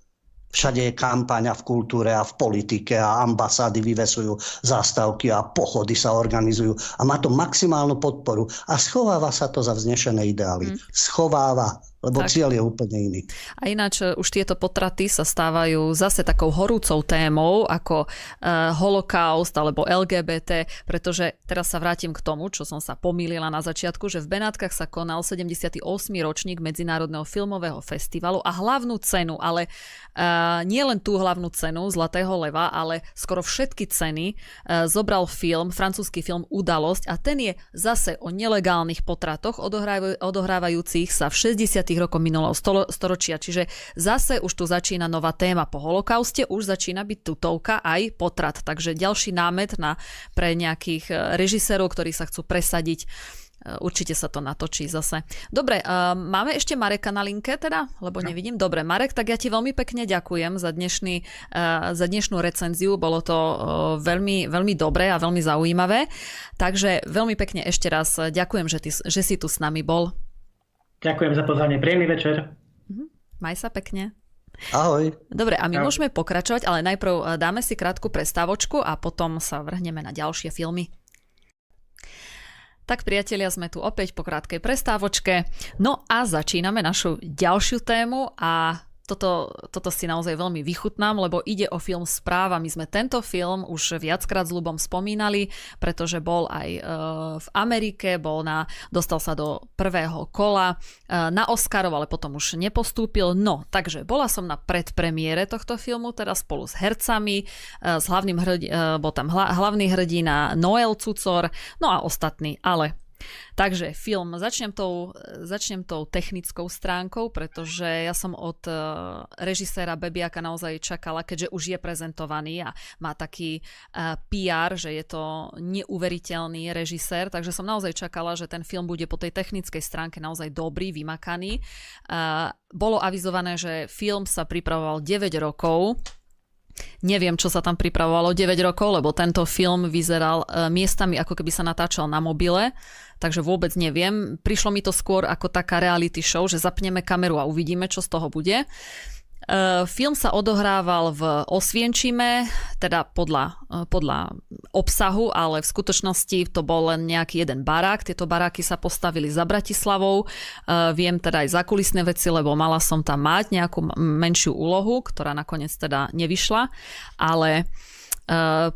Všade je kampaňa v kultúre a v politike a ambasády vyvesujú zástavky a pochody sa organizujú a má to maximálnu podporu. A schováva sa to za vznešené ideály. Mm. Schováva lebo tak. cieľ je úplne iný. A ináč e, už tieto potraty sa stávajú zase takou horúcou témou ako uh, holokaust alebo LGBT, pretože teraz sa vrátim k tomu, čo som sa pomýlila na začiatku, že v Benátkach sa konal 78. ročník Medzinárodného filmového festivalu a hlavnú cenu, ale uh, nie len tú hlavnú cenu Zlatého leva, ale skoro všetky ceny uh, zobral film, francúzsky film Udalosť a ten je zase o nelegálnych potratoch odohrávajúcich sa v 60 rokov minulého storočia. Čiže zase už tu začína nová téma po holokauste, už začína byť tutovka aj potrat. Takže ďalší námet na, pre nejakých e, režisérov, ktorí sa chcú presadiť e, Určite sa to natočí zase. Dobre, uh, máme ešte Mareka na linke teda, lebo no. nevidím. Dobre, Marek, tak ja ti veľmi pekne ďakujem za, dnešný, uh, za dnešnú recenziu. Bolo to uh, veľmi, veľmi dobré a veľmi zaujímavé. Takže veľmi pekne ešte raz ďakujem, že, ty, že si tu s nami bol. Ďakujem za pozvanie. Príjemný večer. Mhm. Maj sa pekne. Ahoj. Dobre, a my Ahoj. môžeme pokračovať, ale najprv eh, dáme si krátku prestávočku a potom sa vrhneme na ďalšie filmy. Tak priatelia, sme tu opäť po krátkej prestávočke. No a začíname našu ďalšiu tému a toto, toto si naozaj veľmi vychutnám, lebo ide o film Správa. My sme tento film už viackrát s Lubom spomínali, pretože bol aj e, v Amerike, bol na, dostal sa do prvého kola e, na Oscarov, ale potom už nepostúpil. No, takže bola som na predpremiére tohto filmu, teda spolu s hercami, e, s hlavným hrdi, bol tam hlavný hrdina Noel Cucor, no a ostatní, ale Takže film, začnem tou, začnem tou technickou stránkou, pretože ja som od uh, režiséra Bebiaka naozaj čakala, keďže už je prezentovaný a má taký uh, e, PR, že je to neuveriteľný režisér, takže som naozaj čakala, že ten film bude po tej technickej stránke naozaj dobrý, vymakaný. Uh, bolo avizované, že film sa pripravoval 9 rokov, Neviem, čo sa tam pripravovalo 9 rokov, lebo tento film vyzeral miestami, ako keby sa natáčal na mobile takže vôbec neviem. Prišlo mi to skôr ako taká reality show, že zapneme kameru a uvidíme, čo z toho bude. Uh, film sa odohrával v Osvienčime, teda podľa, uh, podľa obsahu, ale v skutočnosti to bol len nejaký jeden barák. Tieto baráky sa postavili za Bratislavou. Uh, viem teda aj kulisné veci, lebo mala som tam mať nejakú menšiu úlohu, ktorá nakoniec teda nevyšla, ale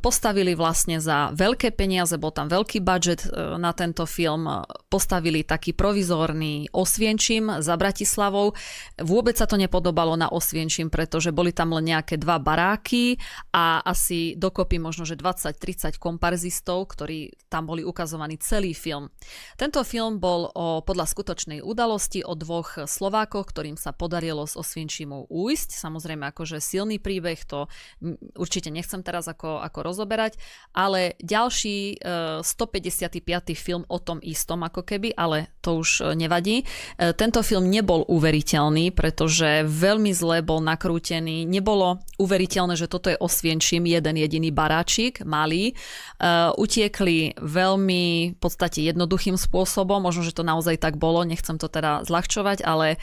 postavili vlastne za veľké peniaze, bol tam veľký budget eh, na tento film, postavili taký provizórny Osvienčim za Bratislavou. Vôbec sa to nepodobalo na Osvienčim, pretože boli tam len nejaké dva baráky a asi dokopy možno, že 20-30 komparzistov, ktorí tam boli ukazovaní celý film. Tento film bol o, podľa skutočnej udalosti o dvoch Slovákoch, ktorým sa podarilo z Osvienčimu újsť. Samozrejme, akože silný príbeh, to určite nechcem teraz ako ako, ako rozoberať, ale ďalší 155. film o tom istom ako keby, ale to už nevadí. Tento film nebol uveriteľný, pretože veľmi zle bol nakrútený. Nebolo uveriteľné, že toto je Osvienčím, jeden jediný baráčik, malý. Utiekli veľmi v podstate jednoduchým spôsobom, možno, že to naozaj tak bolo, nechcem to teda zľahčovať, ale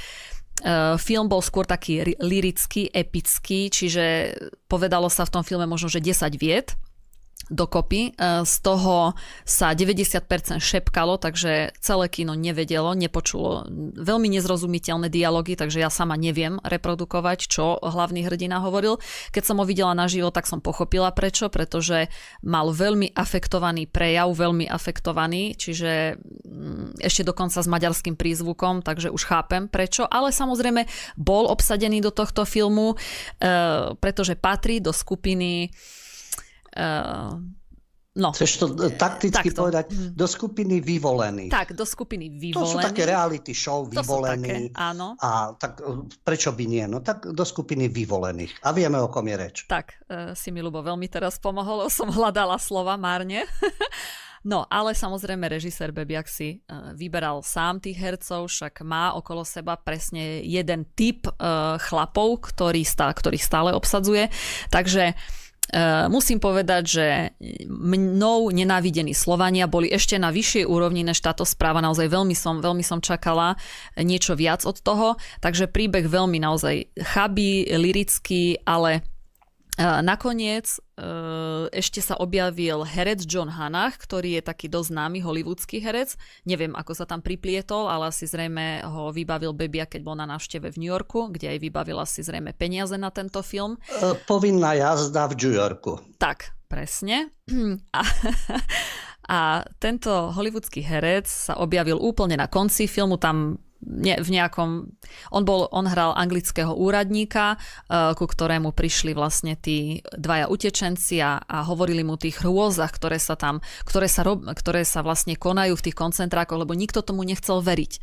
film bol skôr taký lirický, epický, čiže povedalo sa v tom filme možno, že 10 viet dokopy. E, z toho sa 90% šepkalo, takže celé kino nevedelo, nepočulo veľmi nezrozumiteľné dialógy, takže ja sama neviem reprodukovať, čo hlavný hrdina hovoril. Keď som ho videla naživo, tak som pochopila prečo, pretože mal veľmi afektovaný prejav, veľmi afektovaný, čiže mm, ešte dokonca s maďarským prízvukom, takže už chápem prečo, ale samozrejme bol obsadený do tohto filmu, e, pretože patrí do skupiny No, Chceš to takticky takto. povedať mhm. do skupiny vyvolených. Tak, do skupiny vyvolených. To sú také reality show vyvolení. Také, áno. A tak e, prečo by nie? No tak do skupiny vyvolených. A vieme, o kom je reč. Tak, uh, si mi Lubo veľmi teraz pomohol, som hľadala slova márne. No, ale samozrejme režisér Bebiak si uh, vyberal sám tých hercov, však má okolo seba presne jeden typ chlapov, ktorý stá, ktorých stále obsadzuje. Takže musím povedať, že mnou nenávidení Slovania boli ešte na vyššej úrovni než táto správa. Naozaj veľmi som, veľmi som čakala niečo viac od toho. Takže príbeh veľmi naozaj chabý, lirický, ale Nakoniec e, ešte sa objavil herec John Hanach, ktorý je taký dosť známy hollywoodský herec. Neviem, ako sa tam priplietol, ale asi zrejme ho vybavil Bebia, keď bol na návšteve v New Yorku, kde aj vybavil asi zrejme peniaze na tento film. E, povinná jazda v New Yorku. Tak, presne. A, a tento hollywoodský herec sa objavil úplne na konci filmu, tam ne, v nejakom... On, bol, on hral anglického úradníka, uh, ku ktorému prišli vlastne tí dvaja utečenci a, a hovorili mu tých hrôzach, ktoré sa tam, ktoré sa, rob, ktoré sa vlastne konajú v tých koncentrákoch, lebo nikto tomu nechcel veriť.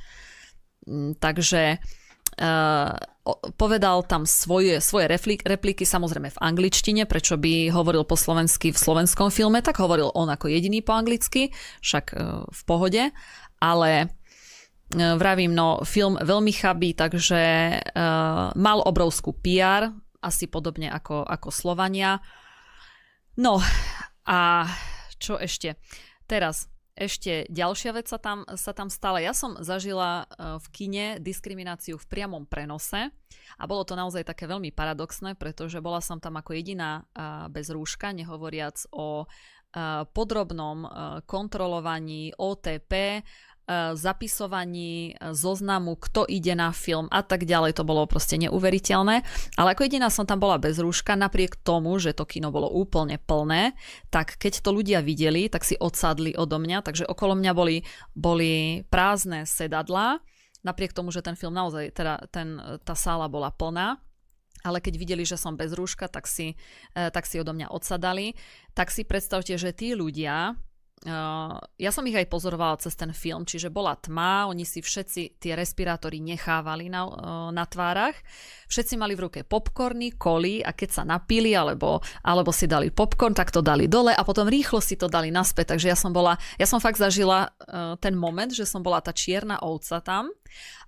Mm, takže Uh, povedal tam svoje, svoje repliky, repliky, samozrejme v angličtine, prečo by hovoril po slovensky v slovenskom filme, tak hovoril on ako jediný po anglicky, však uh, v pohode, ale vravím, no film veľmi chabý, takže uh, mal obrovskú PR, asi podobne ako, ako Slovania. No a čo ešte? Teraz ešte ďalšia vec sa tam, sa tam stala. Ja som zažila uh, v kine diskrimináciu v priamom prenose a bolo to naozaj také veľmi paradoxné, pretože bola som tam ako jediná bez rúška, nehovoriac o podrobnom kontrolovaní OTP, E, zapisovaní e, zoznamu, kto ide na film a tak ďalej. To bolo proste neuveriteľné. Ale ako jediná som tam bola bez rúška, napriek tomu, že to kino bolo úplne plné, tak keď to ľudia videli, tak si odsadli odo mňa, takže okolo mňa boli, boli prázdne sedadlá, napriek tomu, že ten film naozaj, teda ten, tá sála bola plná, ale keď videli, že som bez rúška, tak si, e, tak si odo mňa odsadali. Tak si predstavte, že tí ľudia, ja som ich aj pozorovala cez ten film, čiže bola tma, oni si všetci tie respirátory nechávali na, uh, na tvárach. Všetci mali v ruke popcorny, koly a keď sa napili alebo, alebo si dali popcorn, tak to dali dole a potom rýchlo si to dali naspäť. Takže ja som bola, ja som fakt zažila uh, ten moment, že som bola tá čierna ovca tam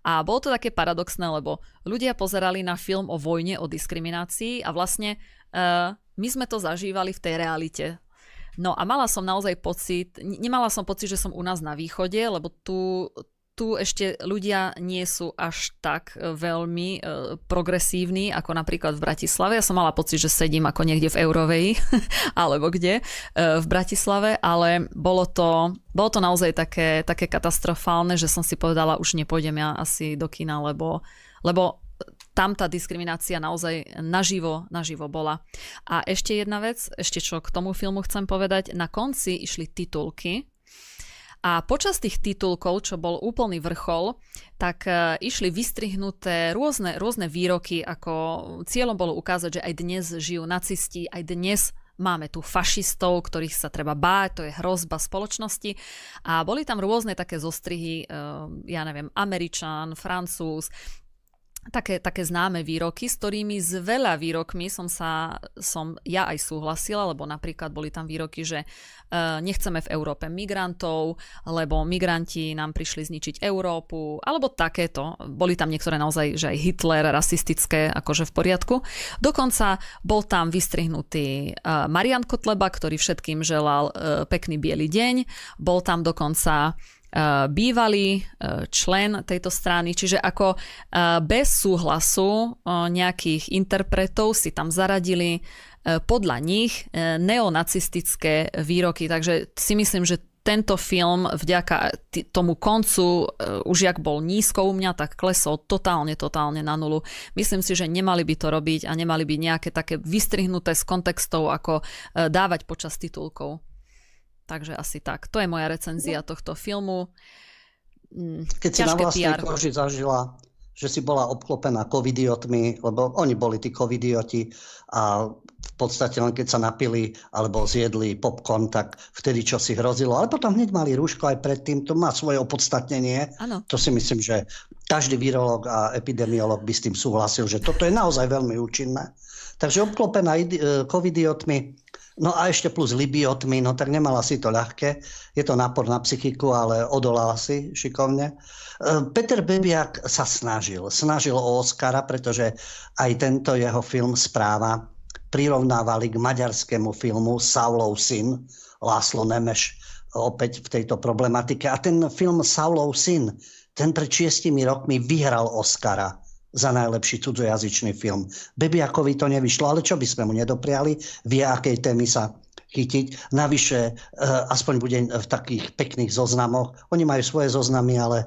a bolo to také paradoxné, lebo ľudia pozerali na film o vojne, o diskriminácii a vlastne uh, my sme to zažívali v tej realite No a mala som naozaj pocit, nemala som pocit, že som u nás na východe, lebo tu, tu ešte ľudia nie sú až tak e, veľmi e, progresívni ako napríklad v Bratislave. Ja som mala pocit, že sedím ako niekde v Eurovej alebo kde e, v Bratislave, ale bolo to, bolo to naozaj také, také katastrofálne, že som si povedala, už nepôjdem ja asi do kina, lebo, lebo tam tá diskriminácia naozaj naživo, naživo bola. A ešte jedna vec, ešte čo k tomu filmu chcem povedať, na konci išli titulky a počas tých titulkov, čo bol úplný vrchol, tak uh, išli vystrihnuté rôzne, rôzne výroky, ako cieľom bolo ukázať, že aj dnes žijú nacisti, aj dnes máme tu fašistov, ktorých sa treba báť, to je hrozba spoločnosti. A boli tam rôzne také zostrihy, uh, ja neviem, Američan, Francúz, také, také známe výroky, s ktorými s veľa výrokmi som sa, som ja aj súhlasila, lebo napríklad boli tam výroky, že uh, nechceme v Európe migrantov, lebo migranti nám prišli zničiť Európu, alebo takéto. Boli tam niektoré naozaj, že aj Hitler, rasistické, akože v poriadku. Dokonca bol tam vystrihnutý uh, Marian Kotleba, ktorý všetkým želal uh, pekný biely deň. Bol tam dokonca bývalý eh, člen tejto strany, čiže ako eh, bez súhlasu nejakých interpretov si tam zaradili podľa nich neonacistické výroky. Takže si myslím, že tento film vďaka tomu koncu, už jak bol nízko u mňa, tak klesol totálne, totálne na nulu. Myslím si, že nemali by to robiť a nemali by nejaké také vystrihnuté z kontextov, ako dávať počas titulkov. Takže asi tak. To je moja recenzia no. tohto filmu. Mm, Keď si na vlastnej PR. koži zažila, že si bola obklopená covidiotmi, lebo oni boli tí covidioti a v podstate len keď sa napili alebo zjedli popcorn, tak vtedy čo si hrozilo. Ale potom hneď mali rúško aj predtým, to má svoje opodstatnenie. Ano. To si myslím, že každý virológ a epidemiolog by s tým súhlasil, že toto je naozaj veľmi účinné. Takže obklopená e, covidiotmi No a ešte plus libiotmi, no tak nemala si to ľahké. Je to nápor na psychiku, ale odolala si šikovne. E, Peter Bebiak sa snažil. Snažil o Oscara, pretože aj tento jeho film Správa prirovnávali k maďarskému filmu Saulov syn, Láslo Nemeš opäť v tejto problematike. A ten film Saulov syn, ten pred šiestimi rokmi vyhral Oscara za najlepší cudzojazyčný film. Bebiakovi to nevyšlo, ale čo by sme mu nedopriali, vie, akej témy sa chytiť. Navyše, e, aspoň bude v takých pekných zoznamoch. Oni majú svoje zoznamy, ale e,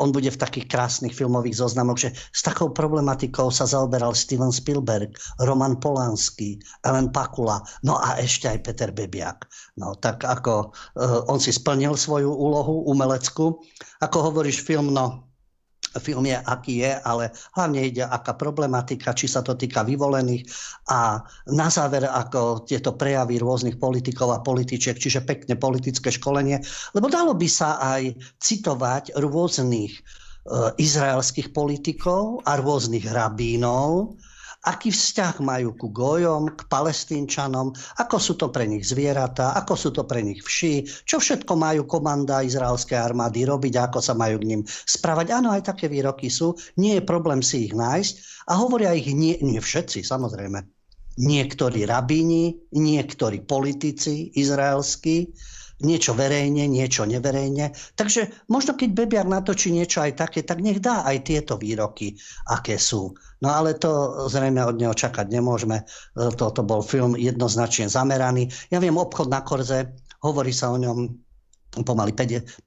on bude v takých krásnych filmových zoznamoch, že s takou problematikou sa zaoberal Steven Spielberg, Roman Polanský, Ellen Pakula, no a ešte aj Peter Bebiak. No tak ako e, on si splnil svoju úlohu umeleckú. Ako hovoríš, film, no film je, aký je, ale hlavne ide aká problematika, či sa to týka vyvolených. A na záver ako tieto prejavy rôznych politikov a političiek, čiže pekne politické školenie, lebo dalo by sa aj citovať rôznych e, izraelských politikov a rôznych rabínov, aký vzťah majú ku Gojom, k palestínčanom, ako sú to pre nich zvieratá, ako sú to pre nich vši, čo všetko majú komanda izraelskej armády robiť? Ako sa majú k ním správať. Áno, aj také výroky sú, nie je problém si ich nájsť. A hovoria ich nie, nie všetci, samozrejme. Niektorí rabíni, niektorí politici izraelskí, niečo verejne, niečo neverejne. Takže možno keď Bebiak natočí niečo aj také, tak nech dá aj tieto výroky, aké sú. No ale to zrejme od neho čakať nemôžeme. Toto bol film jednoznačne zameraný. Ja viem, obchod na Korze, hovorí sa o ňom pomaly 50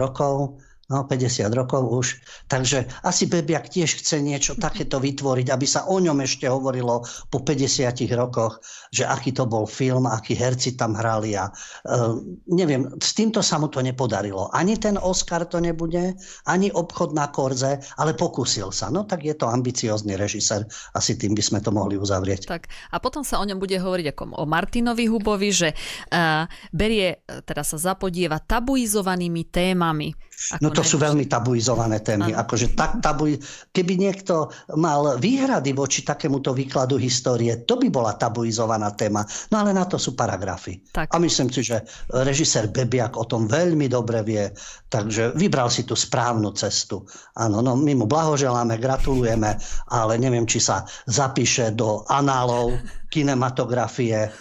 rokov no 50 rokov už. Takže asi Bebiak tiež chce niečo takéto vytvoriť, aby sa o ňom ešte hovorilo po 50 rokoch, že aký to bol film, akí herci tam hrali a uh, neviem, s týmto sa mu to nepodarilo. Ani ten Oscar to nebude, ani obchod na Korze, ale pokúsil sa. No tak je to ambiciózny režisér, asi tým by sme to mohli uzavrieť. Tak a potom sa o ňom bude hovoriť ako o Martinovi Hubovi, že uh, berie, teda sa zapodieva tabuizovanými témami. No to sú veľmi tabuizované témy. Ano. Akože tak tabu... Keby niekto mal výhrady voči takémuto výkladu histórie, to by bola tabuizovaná téma. No ale na to sú paragrafy. Tak. A myslím si, že režisér Bebiak o tom veľmi dobre vie, takže vybral si tú správnu cestu. Áno, no my mu blahoželáme, gratulujeme, ale neviem, či sa zapíše do análov kinematografie,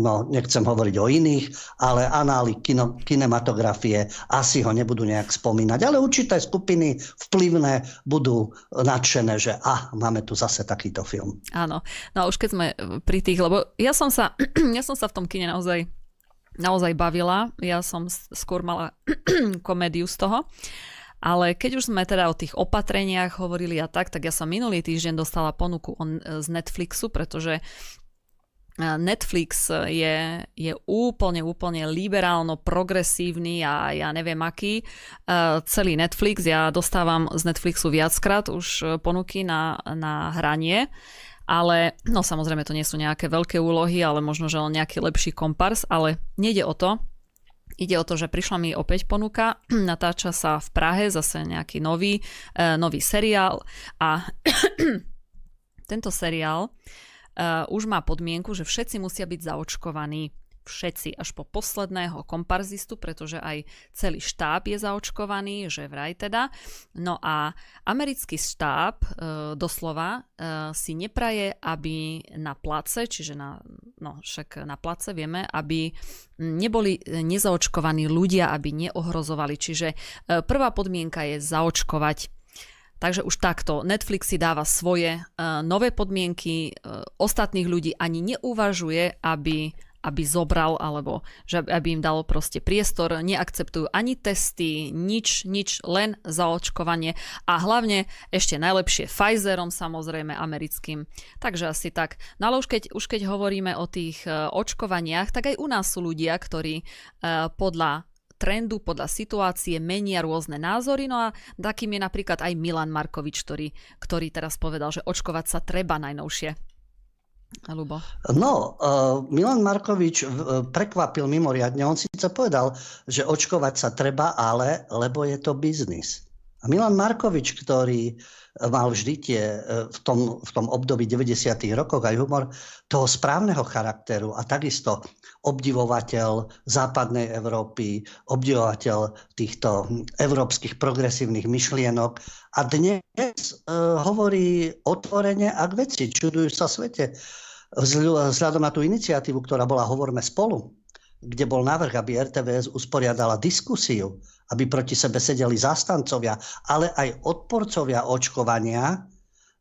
no nechcem hovoriť o iných, ale anály kino, kinematografie asi ho nebudú nejak spomínať. Ale určité skupiny vplyvné budú nadšené, že a máme tu zase takýto film. Áno, no a už keď sme pri tých, lebo ja som sa, ja som sa v tom kine naozaj naozaj bavila. Ja som skôr mala komédiu z toho. Ale keď už sme teda o tých opatreniach hovorili a tak, tak ja som minulý týždeň dostala ponuku on, z Netflixu, pretože Netflix je, je úplne, úplne liberálno progresívny a ja neviem aký. Celý Netflix, ja dostávam z Netflixu viackrát už ponuky na, na hranie, ale no samozrejme to nie sú nejaké veľké úlohy, ale možno, že len nejaký lepší kompars, ale nejde o to. Ide o to, že prišla mi opäť ponuka, natáča sa v Prahe zase nejaký nový, nový seriál a tento seriál uh, už má podmienku, že všetci musia byť zaočkovaní všetci až po posledného komparzistu, pretože aj celý štáb je zaočkovaný, že vraj teda. No a americký štáb e, doslova e, si nepraje, aby na place, čiže na, no však na place vieme, aby neboli nezaočkovaní ľudia, aby neohrozovali. Čiže e, prvá podmienka je zaočkovať Takže už takto Netflix si dáva svoje uh, nové podmienky, uh, ostatných ľudí ani neuvažuje, aby aby zobral, alebo že aby im dalo proste priestor, neakceptujú ani testy, nič, nič, len zaočkovanie a hlavne ešte najlepšie Pfizerom samozrejme americkým. Takže asi tak. No ale už keď, už keď hovoríme o tých uh, očkovaniach, tak aj u nás sú ľudia, ktorí podľa trendu, podľa situácie menia rôzne názory. No a takým je napríklad aj Milan Markovič, ktorý, ktorý teraz povedal, že očkovať sa treba najnovšie. Lubo. No, uh, Milan Markovič uh, prekvapil mimoriadne. On síce povedal, že očkovať sa treba, ale lebo je to biznis. A Milan Markovič, ktorý mal vždy tie, uh, v, tom, v tom období 90. rokov aj humor toho správneho charakteru a takisto obdivovateľ západnej Európy, obdivovateľ týchto európskych progresívnych myšlienok a dnes uh, hovorí otvorene a k veci. Čudujú sa svete. Vzhľadom na tú iniciatívu, ktorá bola Hovorme spolu, kde bol návrh, aby RTVS usporiadala diskusiu, aby proti sebe sedeli zástancovia, ale aj odporcovia očkovania.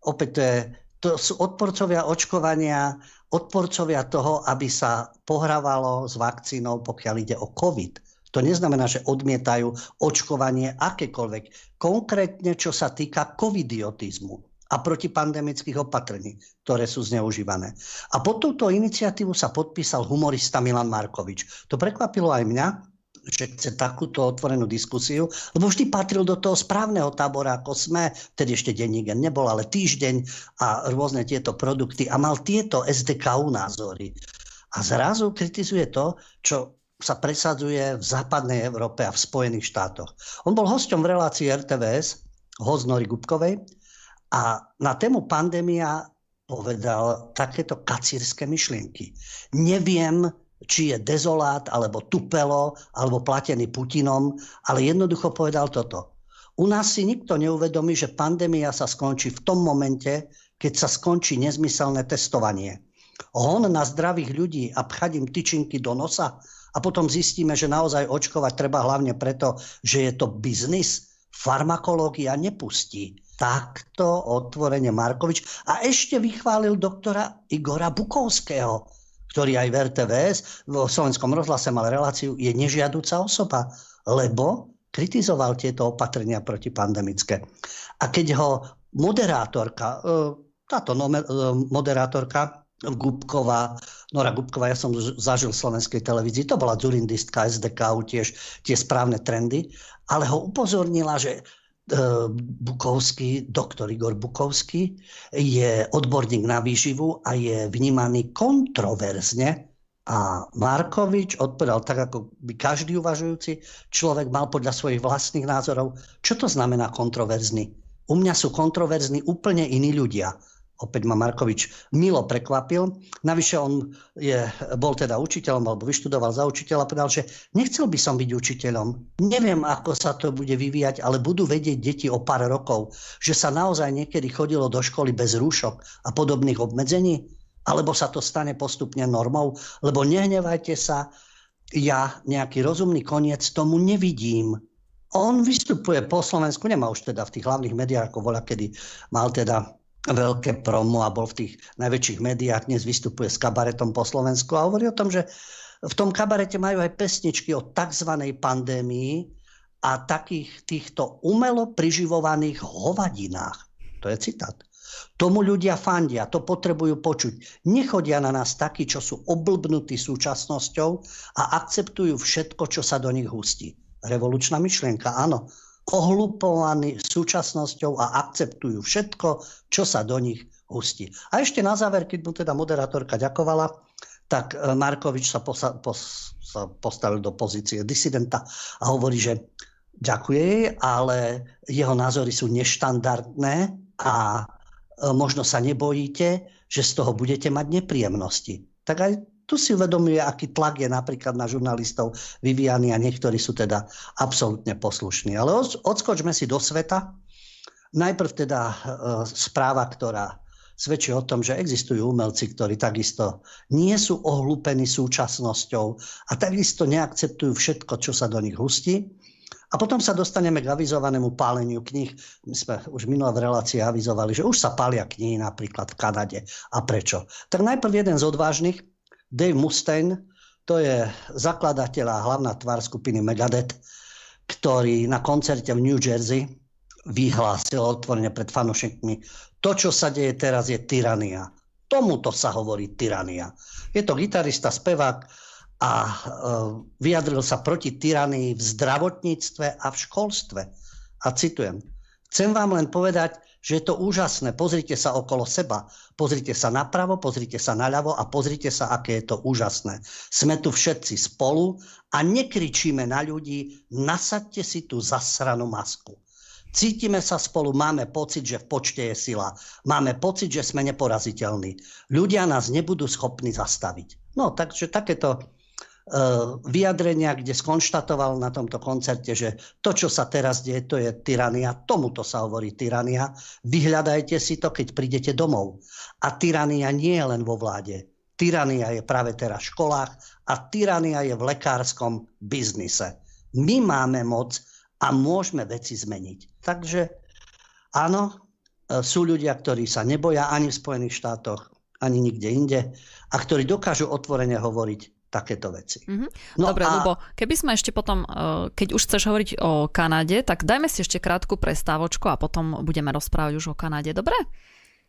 Opäť to, je, to sú odporcovia očkovania, odporcovia toho, aby sa pohrávalo s vakcínou, pokiaľ ide o COVID. To neznamená, že odmietajú očkovanie akékoľvek. Konkrétne, čo sa týka covidiotizmu a protipandemických opatrení, ktoré sú zneužívané. A pod touto iniciatívu sa podpísal humorista Milan Markovič. To prekvapilo aj mňa, že chce takúto otvorenú diskusiu, lebo vždy patril do toho správneho tábora, ako sme, vtedy ešte denník nebol, ale týždeň a rôzne tieto produkty a mal tieto SDKU názory. A zrazu kritizuje to, čo sa presadzuje v západnej Európe a v Spojených štátoch. On bol hosťom v relácii RTVS, host Nory Gubkovej, a na tému pandémia povedal takéto kacírske myšlienky. Neviem, či je dezolát, alebo tupelo, alebo platený Putinom, ale jednoducho povedal toto. U nás si nikto neuvedomí, že pandémia sa skončí v tom momente, keď sa skončí nezmyselné testovanie. Hon na zdravých ľudí a pchať im tyčinky do nosa a potom zistíme, že naozaj očkovať treba hlavne preto, že je to biznis, farmakológia nepustí. Takto otvorene Markovič. A ešte vychválil doktora Igora Bukovského, ktorý aj v RTVS, v Slovenskom rozhlase mal reláciu, je nežiaduca osoba, lebo kritizoval tieto opatrenia protipandemické. A keď ho moderátorka, e, táto e, moderátorka Gubková, Nora Gubková, ja som zažil v slovenskej televízii, to bola Zurindistka, SDK, tiež tie správne trendy, ale ho upozornila, že Bukovský, doktor Igor Bukovský je odborník na výživu a je vnímaný kontroverzne a Markovič odpovedal tak, ako by každý uvažujúci človek mal podľa svojich vlastných názorov. Čo to znamená kontroverzný? U mňa sú kontroverzní úplne iní ľudia opäť ma Markovič milo prekvapil. Navyše on je, bol teda učiteľom alebo vyštudoval za učiteľa a povedal, že nechcel by som byť učiteľom. Neviem, ako sa to bude vyvíjať, ale budú vedieť deti o pár rokov, že sa naozaj niekedy chodilo do školy bez rúšok a podobných obmedzení, alebo sa to stane postupne normou, lebo nehnevajte sa, ja nejaký rozumný koniec tomu nevidím. On vystupuje po Slovensku, nemá už teda v tých hlavných médiách, ako voľa, kedy mal teda veľké promo a bol v tých najväčších médiách, dnes vystupuje s kabaretom po Slovensku a hovorí o tom, že v tom kabarete majú aj pesničky o tzv. pandémii a takých týchto umelo priživovaných hovadinách. To je citát. Tomu ľudia fandia, to potrebujú počuť. Nechodia na nás takí, čo sú oblbnutí súčasnosťou a akceptujú všetko, čo sa do nich hustí. Revolučná myšlienka, áno ohlupovaní súčasnosťou a akceptujú všetko, čo sa do nich hustí. A ešte na záver, keď mu teda moderátorka ďakovala, tak e, Markovič sa, posa, pos, sa postavil do pozície disidenta a hovorí, že ďakuje jej, ale jeho názory sú neštandardné a e, možno sa nebojíte, že z toho budete mať nepríjemnosti. Tak aj tu si uvedomuje, aký tlak je napríklad na žurnalistov vyvíjaný a niektorí sú teda absolútne poslušní. Ale odskočme si do sveta. Najprv teda e, správa, ktorá svedčí o tom, že existujú umelci, ktorí takisto nie sú ohlúpení súčasnosťou a takisto neakceptujú všetko, čo sa do nich hustí. A potom sa dostaneme k avizovanému páleniu kníh. My sme už minulé v relácii avizovali, že už sa pália knihy napríklad v Kanade. A prečo? Tak najprv jeden z odvážnych, Dave Mustaine, to je zakladateľ a hlavná tvár skupiny Megadeth, ktorý na koncerte v New Jersey vyhlásil otvorene pred fanúšikmi, to, čo sa deje teraz, je tyrania. Tomuto sa hovorí tyrania. Je to gitarista, spevák a e, vyjadril sa proti tyranii v zdravotníctve a v školstve. A citujem, chcem vám len povedať, že je to úžasné. Pozrite sa okolo seba, pozrite sa napravo, pozrite sa naľavo a pozrite sa, aké je to úžasné. Sme tu všetci spolu a nekričíme na ľudí, nasadte si tú zasranú masku. Cítime sa spolu, máme pocit, že v počte je sila. Máme pocit, že sme neporaziteľní. Ľudia nás nebudú schopní zastaviť. No, takže takéto vyjadrenia, kde skonštatoval na tomto koncerte, že to, čo sa teraz deje, to je tyrania. Tomuto sa hovorí tyrania. Vyhľadajte si to, keď prídete domov. A tyrania nie je len vo vláde. Tyrania je práve teraz v školách a tyrania je v lekárskom biznise. My máme moc a môžeme veci zmeniť. Takže áno, e, sú ľudia, ktorí sa neboja ani v Spojených štátoch, ani nikde inde a ktorí dokážu otvorene hovoriť takéto veci. Mm-hmm. No Dobre, a... Lubo, keby sme ešte potom, eh, keď už chceš hovoriť o Kanade, tak dajme si ešte krátku prestávočku a potom budeme rozprávať už o Kanade. Dobre?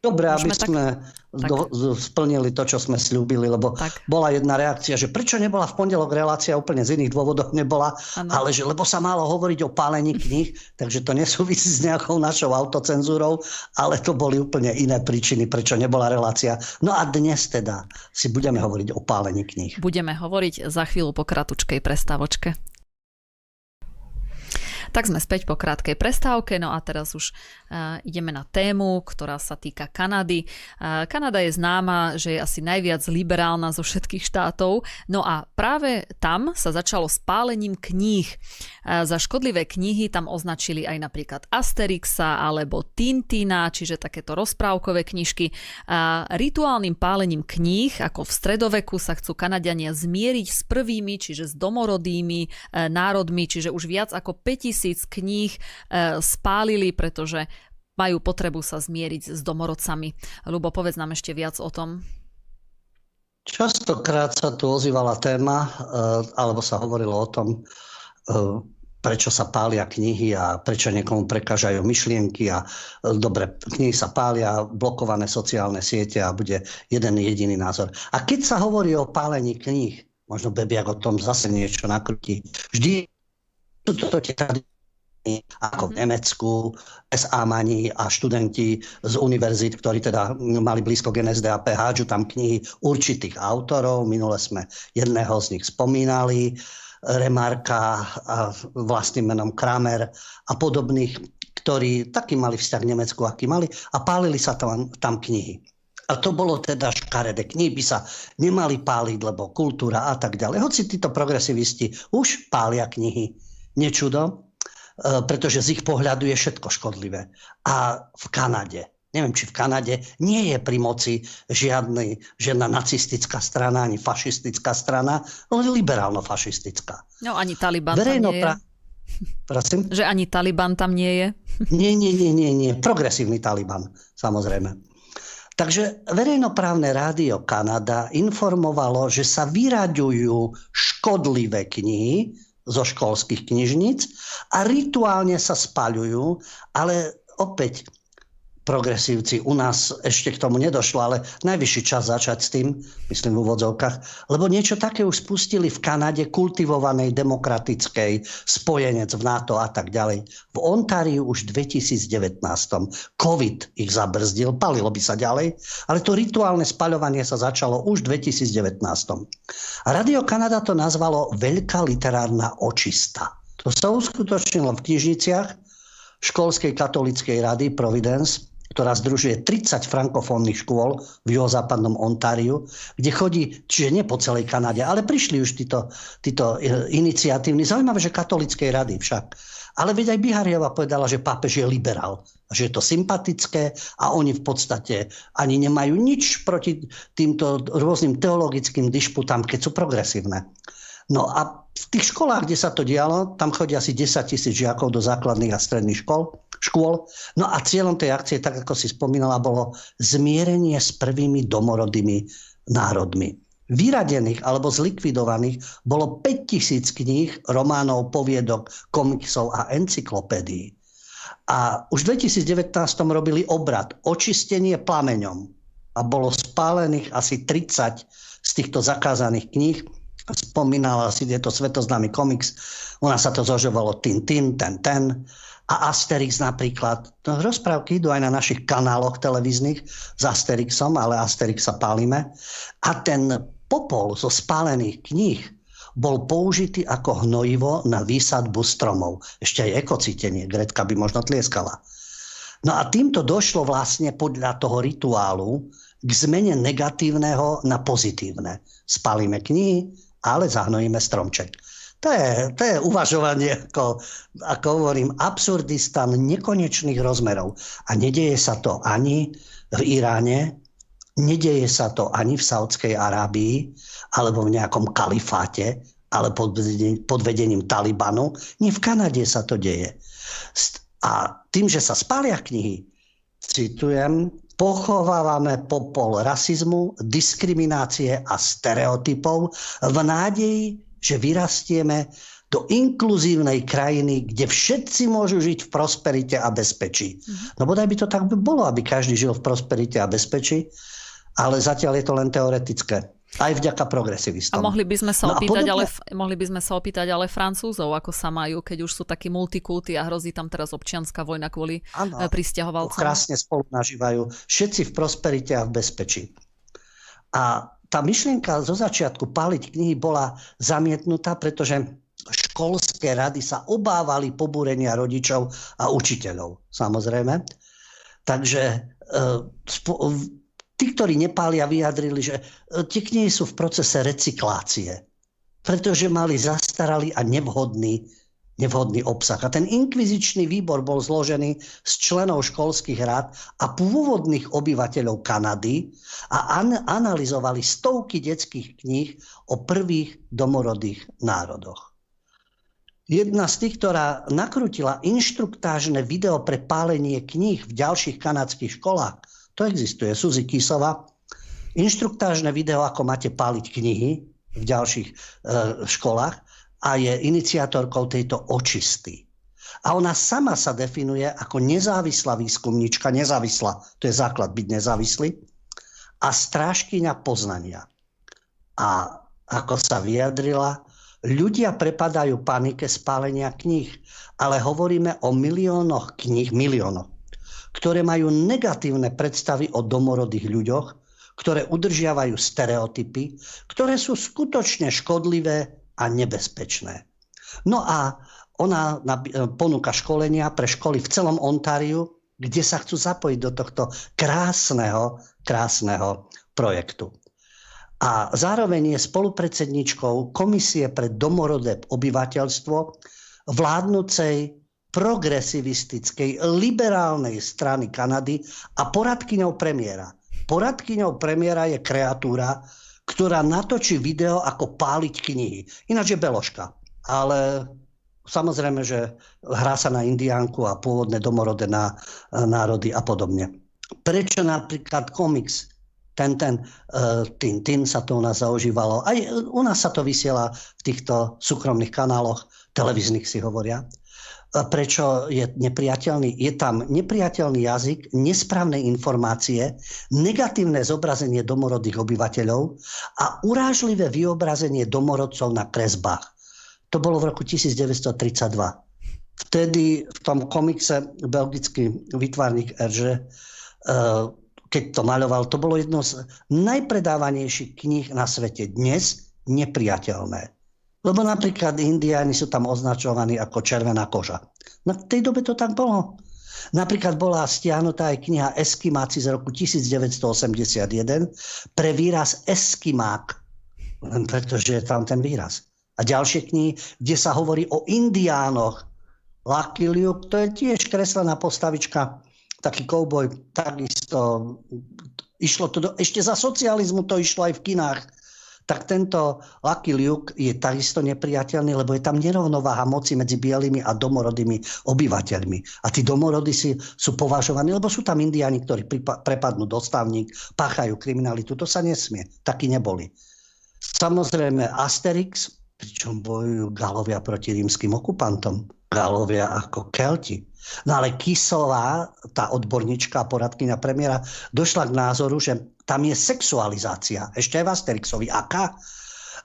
Dobre, aby tak... sme tak... Do, splnili to, čo sme slúbili, lebo tak. bola jedna reakcia, že prečo nebola v pondelok relácia, úplne z iných dôvodov nebola, ano. ale že lebo sa malo hovoriť o pálení kníh, takže to nesúvisí s nejakou našou autocenzúrou, ale to boli úplne iné príčiny, prečo nebola relácia. No a dnes teda si budeme hovoriť o pálení kníh. Budeme hovoriť za chvíľu po kratučkej prestávočke. Tak sme späť po krátkej prestávke, no a teraz už uh, ideme na tému, ktorá sa týka Kanady. Uh, Kanada je známa, že je asi najviac liberálna zo všetkých štátov, no a práve tam sa začalo s pálením kníh. Uh, za škodlivé knihy tam označili aj napríklad Asterixa alebo Tintina, čiže takéto rozprávkové knižky. Uh, rituálnym pálením kníh, ako v stredoveku, sa chcú Kanadiania zmieriť s prvými, čiže s domorodými národmi, čiže už viac ako 5000 tisíc kníh e, spálili, pretože majú potrebu sa zmieriť s domorodcami. Lubo, povedz nám ešte viac o tom. Častokrát sa tu ozývala téma, e, alebo sa hovorilo o tom, e, prečo sa pália knihy a prečo niekomu prekážajú myšlienky a dobre, knihy sa pália, blokované sociálne siete a bude jeden jediný názor. A keď sa hovorí o pálení kníh, možno Bebiak o tom zase niečo nakrutí, vždy toto tie ako v mhm. Nemecku, SA mani a študenti z univerzít, ktorí teda mali blízko k NSDAP, hádžu tam knihy určitých autorov. Minule sme jedného z nich spomínali, Remarka a vlastným menom Kramer a podobných, ktorí taký mali vzťah k Nemecku, aký mali a pálili sa tam, tam knihy. A to bolo teda škaredé. Knihy by sa nemali páliť, lebo kultúra a tak ďalej. Hoci títo progresivisti už pália knihy nečudo, pretože z ich pohľadu je všetko škodlivé. A v Kanade, neviem, či v Kanade nie je pri moci žiadny, žiadna nacistická strana, ani fašistická strana, ale liberálno-fašistická. No ani Taliban Verejno tam nie je. Prosím? Že ani Taliban tam nie je? Nie, nie, nie, nie, nie. Progresívny Taliban, samozrejme. Takže verejnoprávne rádio Kanada informovalo, že sa vyraďujú škodlivé knihy, zo školských knižníc a rituálne sa spaľujú, ale opäť progresívci. U nás ešte k tomu nedošlo, ale najvyšší čas začať s tým, myslím v úvodzovkách, lebo niečo také už spustili v Kanade, kultivovanej, demokratickej, spojenec v NATO a tak ďalej. V Ontáriu už v 2019. COVID ich zabrzdil, palilo by sa ďalej, ale to rituálne spaľovanie sa začalo už v 2019. A Radio Kanada to nazvalo Veľká literárna očista. To sa uskutočnilo v knižniciach školskej katolíckej rady Providence ktorá združuje 30 frankofónnych škôl v juhozápadnom Ontáriu, kde chodí, čiže nie po celej Kanade, ale prišli už títo, títo e, iniciatívni, zaujímavé, že katolickej rady však. Ale veď aj Bihariova povedala, že pápež je liberál, že je to sympatické a oni v podstate ani nemajú nič proti týmto rôznym teologickým dišputám, keď sú progresívne. No a v tých školách, kde sa to dialo, tam chodí asi 10 tisíc žiakov do základných a stredných škol škôl. No a cieľom tej akcie, tak ako si spomínala, bolo zmierenie s prvými domorodými národmi. Vyradených alebo zlikvidovaných bolo 5000 kníh, románov, poviedok, komiksov a encyklopédií. A už v 2019 robili obrad očistenie plameňom a bolo spálených asi 30 z týchto zakázaných kníh. Spomínala si, je to svetoznámy komiks, u nás sa to zožovalo Tintin, ten, ten a Asterix napríklad. No, rozprávky idú aj na našich kanáloch televíznych s Asterixom, ale Asterix sa pálime. A ten popol zo spálených kníh bol použitý ako hnojivo na výsadbu stromov. Ešte aj ekocítenie, Gretka by možno tlieskala. No a týmto došlo vlastne podľa toho rituálu k zmene negatívneho na pozitívne. Spálime knihy, ale zahnojíme stromček. To je, to je uvažovanie, ako, ako hovorím, absurdistan nekonečných rozmerov. A nedieje sa to ani v Iráne, nedieje sa to ani v Saudskej Arábii, alebo v nejakom kalifáte, ale pod pod vedením Talibanu. Nie v Kanade sa to deje. A tým, že sa spália knihy, citujem, pochovávame popol rasizmu, diskriminácie a stereotypov v nádeji, že vyrastieme do inkluzívnej krajiny, kde všetci môžu žiť v prosperite a bezpečí. Mm-hmm. No bodaj by to tak by bolo, aby každý žil v prosperite a bezpečí, ale zatiaľ je to len teoretické. Aj vďaka progresivistom. A mohli by sme sa, no opýtať, podobne... ale, mohli by sme sa opýtať ale Francúzov, ako sa majú, keď už sú takí multikulty a hrozí tam teraz občianská vojna kvôli ano, eh, pristahovalcom. Krásne spolu nažívajú. Všetci v prosperite a v bezpečí. A tá myšlienka zo začiatku páliť knihy bola zamietnutá, pretože školské rady sa obávali pobúrenia rodičov a učiteľov, samozrejme. Takže e, tí, ktorí nepália, vyjadrili, že tie knihy sú v procese recyklácie, pretože mali zastaralý a nevhodný nevhodný obsah. A ten inkvizičný výbor bol zložený z členov školských rád a pôvodných obyvateľov Kanady a an- analyzovali stovky detských kníh o prvých domorodých národoch. Jedna z tých, ktorá nakrutila inštruktážne video pre pálenie kníh v ďalších kanadských školách, to existuje, Suzy Kisova, inštruktážne video, ako máte páliť knihy v ďalších e, školách, a je iniciatorkou tejto očisty. A ona sama sa definuje ako nezávislá výskumníčka, nezávislá, to je základ byť nezávislý, a strážkyňa poznania. A ako sa vyjadrila, ľudia prepadajú panike spálenia kníh, ale hovoríme o miliónoch kníh, miliónoch, ktoré majú negatívne predstavy o domorodých ľuďoch, ktoré udržiavajú stereotypy, ktoré sú skutočne škodlivé a nebezpečné. No a ona ponúka školenia pre školy v celom Ontáriu, kde sa chcú zapojiť do tohto krásneho, krásneho projektu. A zároveň je spolupredsedničkou Komisie pre domorodé obyvateľstvo vládnucej progresivistickej liberálnej strany Kanady a poradkyňou premiéra. Poradkyňou premiéra je kreatúra, ktorá natočí video, ako páliť knihy. Ináč je Beložka. Ale samozrejme, že hrá sa na indiánku a pôvodné domorodé na, národy a podobne. Prečo napríklad komiks ten, ten, uh, tin, tin sa to u nás zaužívalo. Aj u nás sa to vysiela v týchto súkromných kanáloch, televíznych si hovoria. Prečo je nepriateľný. Je tam nepriateľný jazyk, nesprávne informácie, negatívne zobrazenie domorodých obyvateľov a urážlivé vyobrazenie domorodcov na kresbách. To bolo v roku 1932. Vtedy v tom komikse belgický vytvarník Erže, keď to maľoval, to bolo jedno z najpredávanejších kníh na svete. Dnes nepriateľné. Lebo napríklad Indiáni sú tam označovaní ako červená koža. No v tej dobe to tak bolo. Napríklad bola stiahnutá aj kniha Eskimáci z roku 1981 pre výraz Eskimák, len pretože je tam ten výraz. A ďalšie knihy, kde sa hovorí o Indiánoch. Lucky Luke, to je tiež kreslená postavička, taký kouboj, takisto išlo to do, ešte za socializmu to išlo aj v kinách tak tento Lucky Luke je takisto nepriateľný, lebo je tam nerovnováha moci medzi bielými a domorodými obyvateľmi. A tí domorody si, sú považovaní, lebo sú tam indiani, ktorí prepadnú dostavník, páchajú kriminalitu. To sa nesmie. Takí neboli. Samozrejme Asterix, pričom bojujú Galovia proti rímským okupantom. Galovia ako Kelti. No ale Kisová, tá odborníčka a poradkynia premiéra, došla k názoru, že tam je sexualizácia. Ešte aj v Asterixovi. Aká?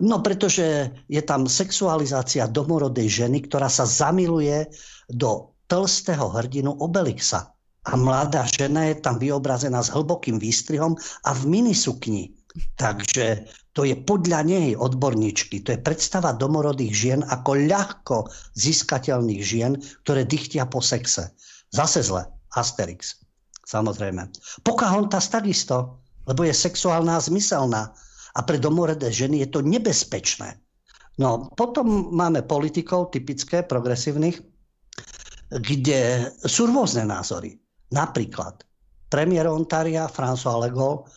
No pretože je tam sexualizácia domorodej ženy, ktorá sa zamiluje do tlstého hrdinu Obelixa. A mladá žena je tam vyobrazená s hlbokým výstrihom a v minisukni. Takže to je podľa nej odborníčky, to je predstava domorodých žien ako ľahko získateľných žien, ktoré dychtia po sexe. Zase zle, Asterix, samozrejme. Pocahontas takisto, lebo je sexuálna a zmyselná. A pre domorodé ženy je to nebezpečné. No, potom máme politikov typické, progresívnych, kde sú rôzne názory. Napríklad premiér Ontaria François Legault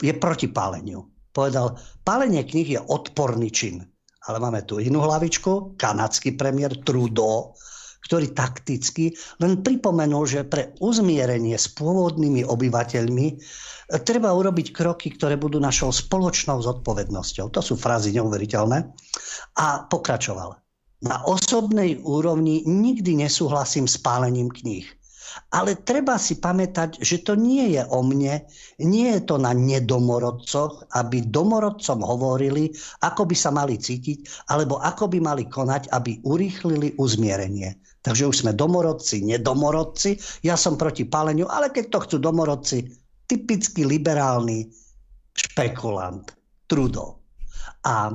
je proti páleniu. Povedal, pálenie knih je odporný čin. Ale máme tu inú hlavičku, kanadský premiér Trudeau, ktorý takticky len pripomenul, že pre uzmierenie s pôvodnými obyvateľmi e, treba urobiť kroky, ktoré budú našou spoločnou zodpovednosťou. To sú frázy neuveriteľné. A pokračoval. Na osobnej úrovni nikdy nesúhlasím s pálením kníh. Ale treba si pamätať, že to nie je o mne, nie je to na nedomorodcoch, aby domorodcom hovorili, ako by sa mali cítiť, alebo ako by mali konať, aby urýchlili uzmierenie. Takže už sme domorodci, nedomorodci. Ja som proti paleniu, ale keď to chcú domorodci, typicky liberálny špekulant, Trudeau. A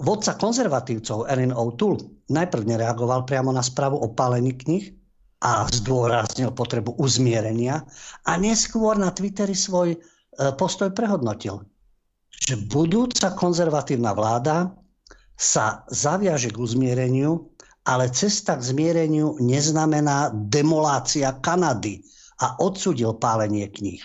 vodca konzervatívcov Erin O'Toole najprv nereagoval priamo na správu o palení knih, a zdôraznil potrebu uzmierenia a neskôr na Twitteri svoj e, postoj prehodnotil, že budúca konzervatívna vláda sa zaviaže k uzmiereniu, ale cesta k zmiereniu neznamená demolácia Kanady a odsudil pálenie kníh.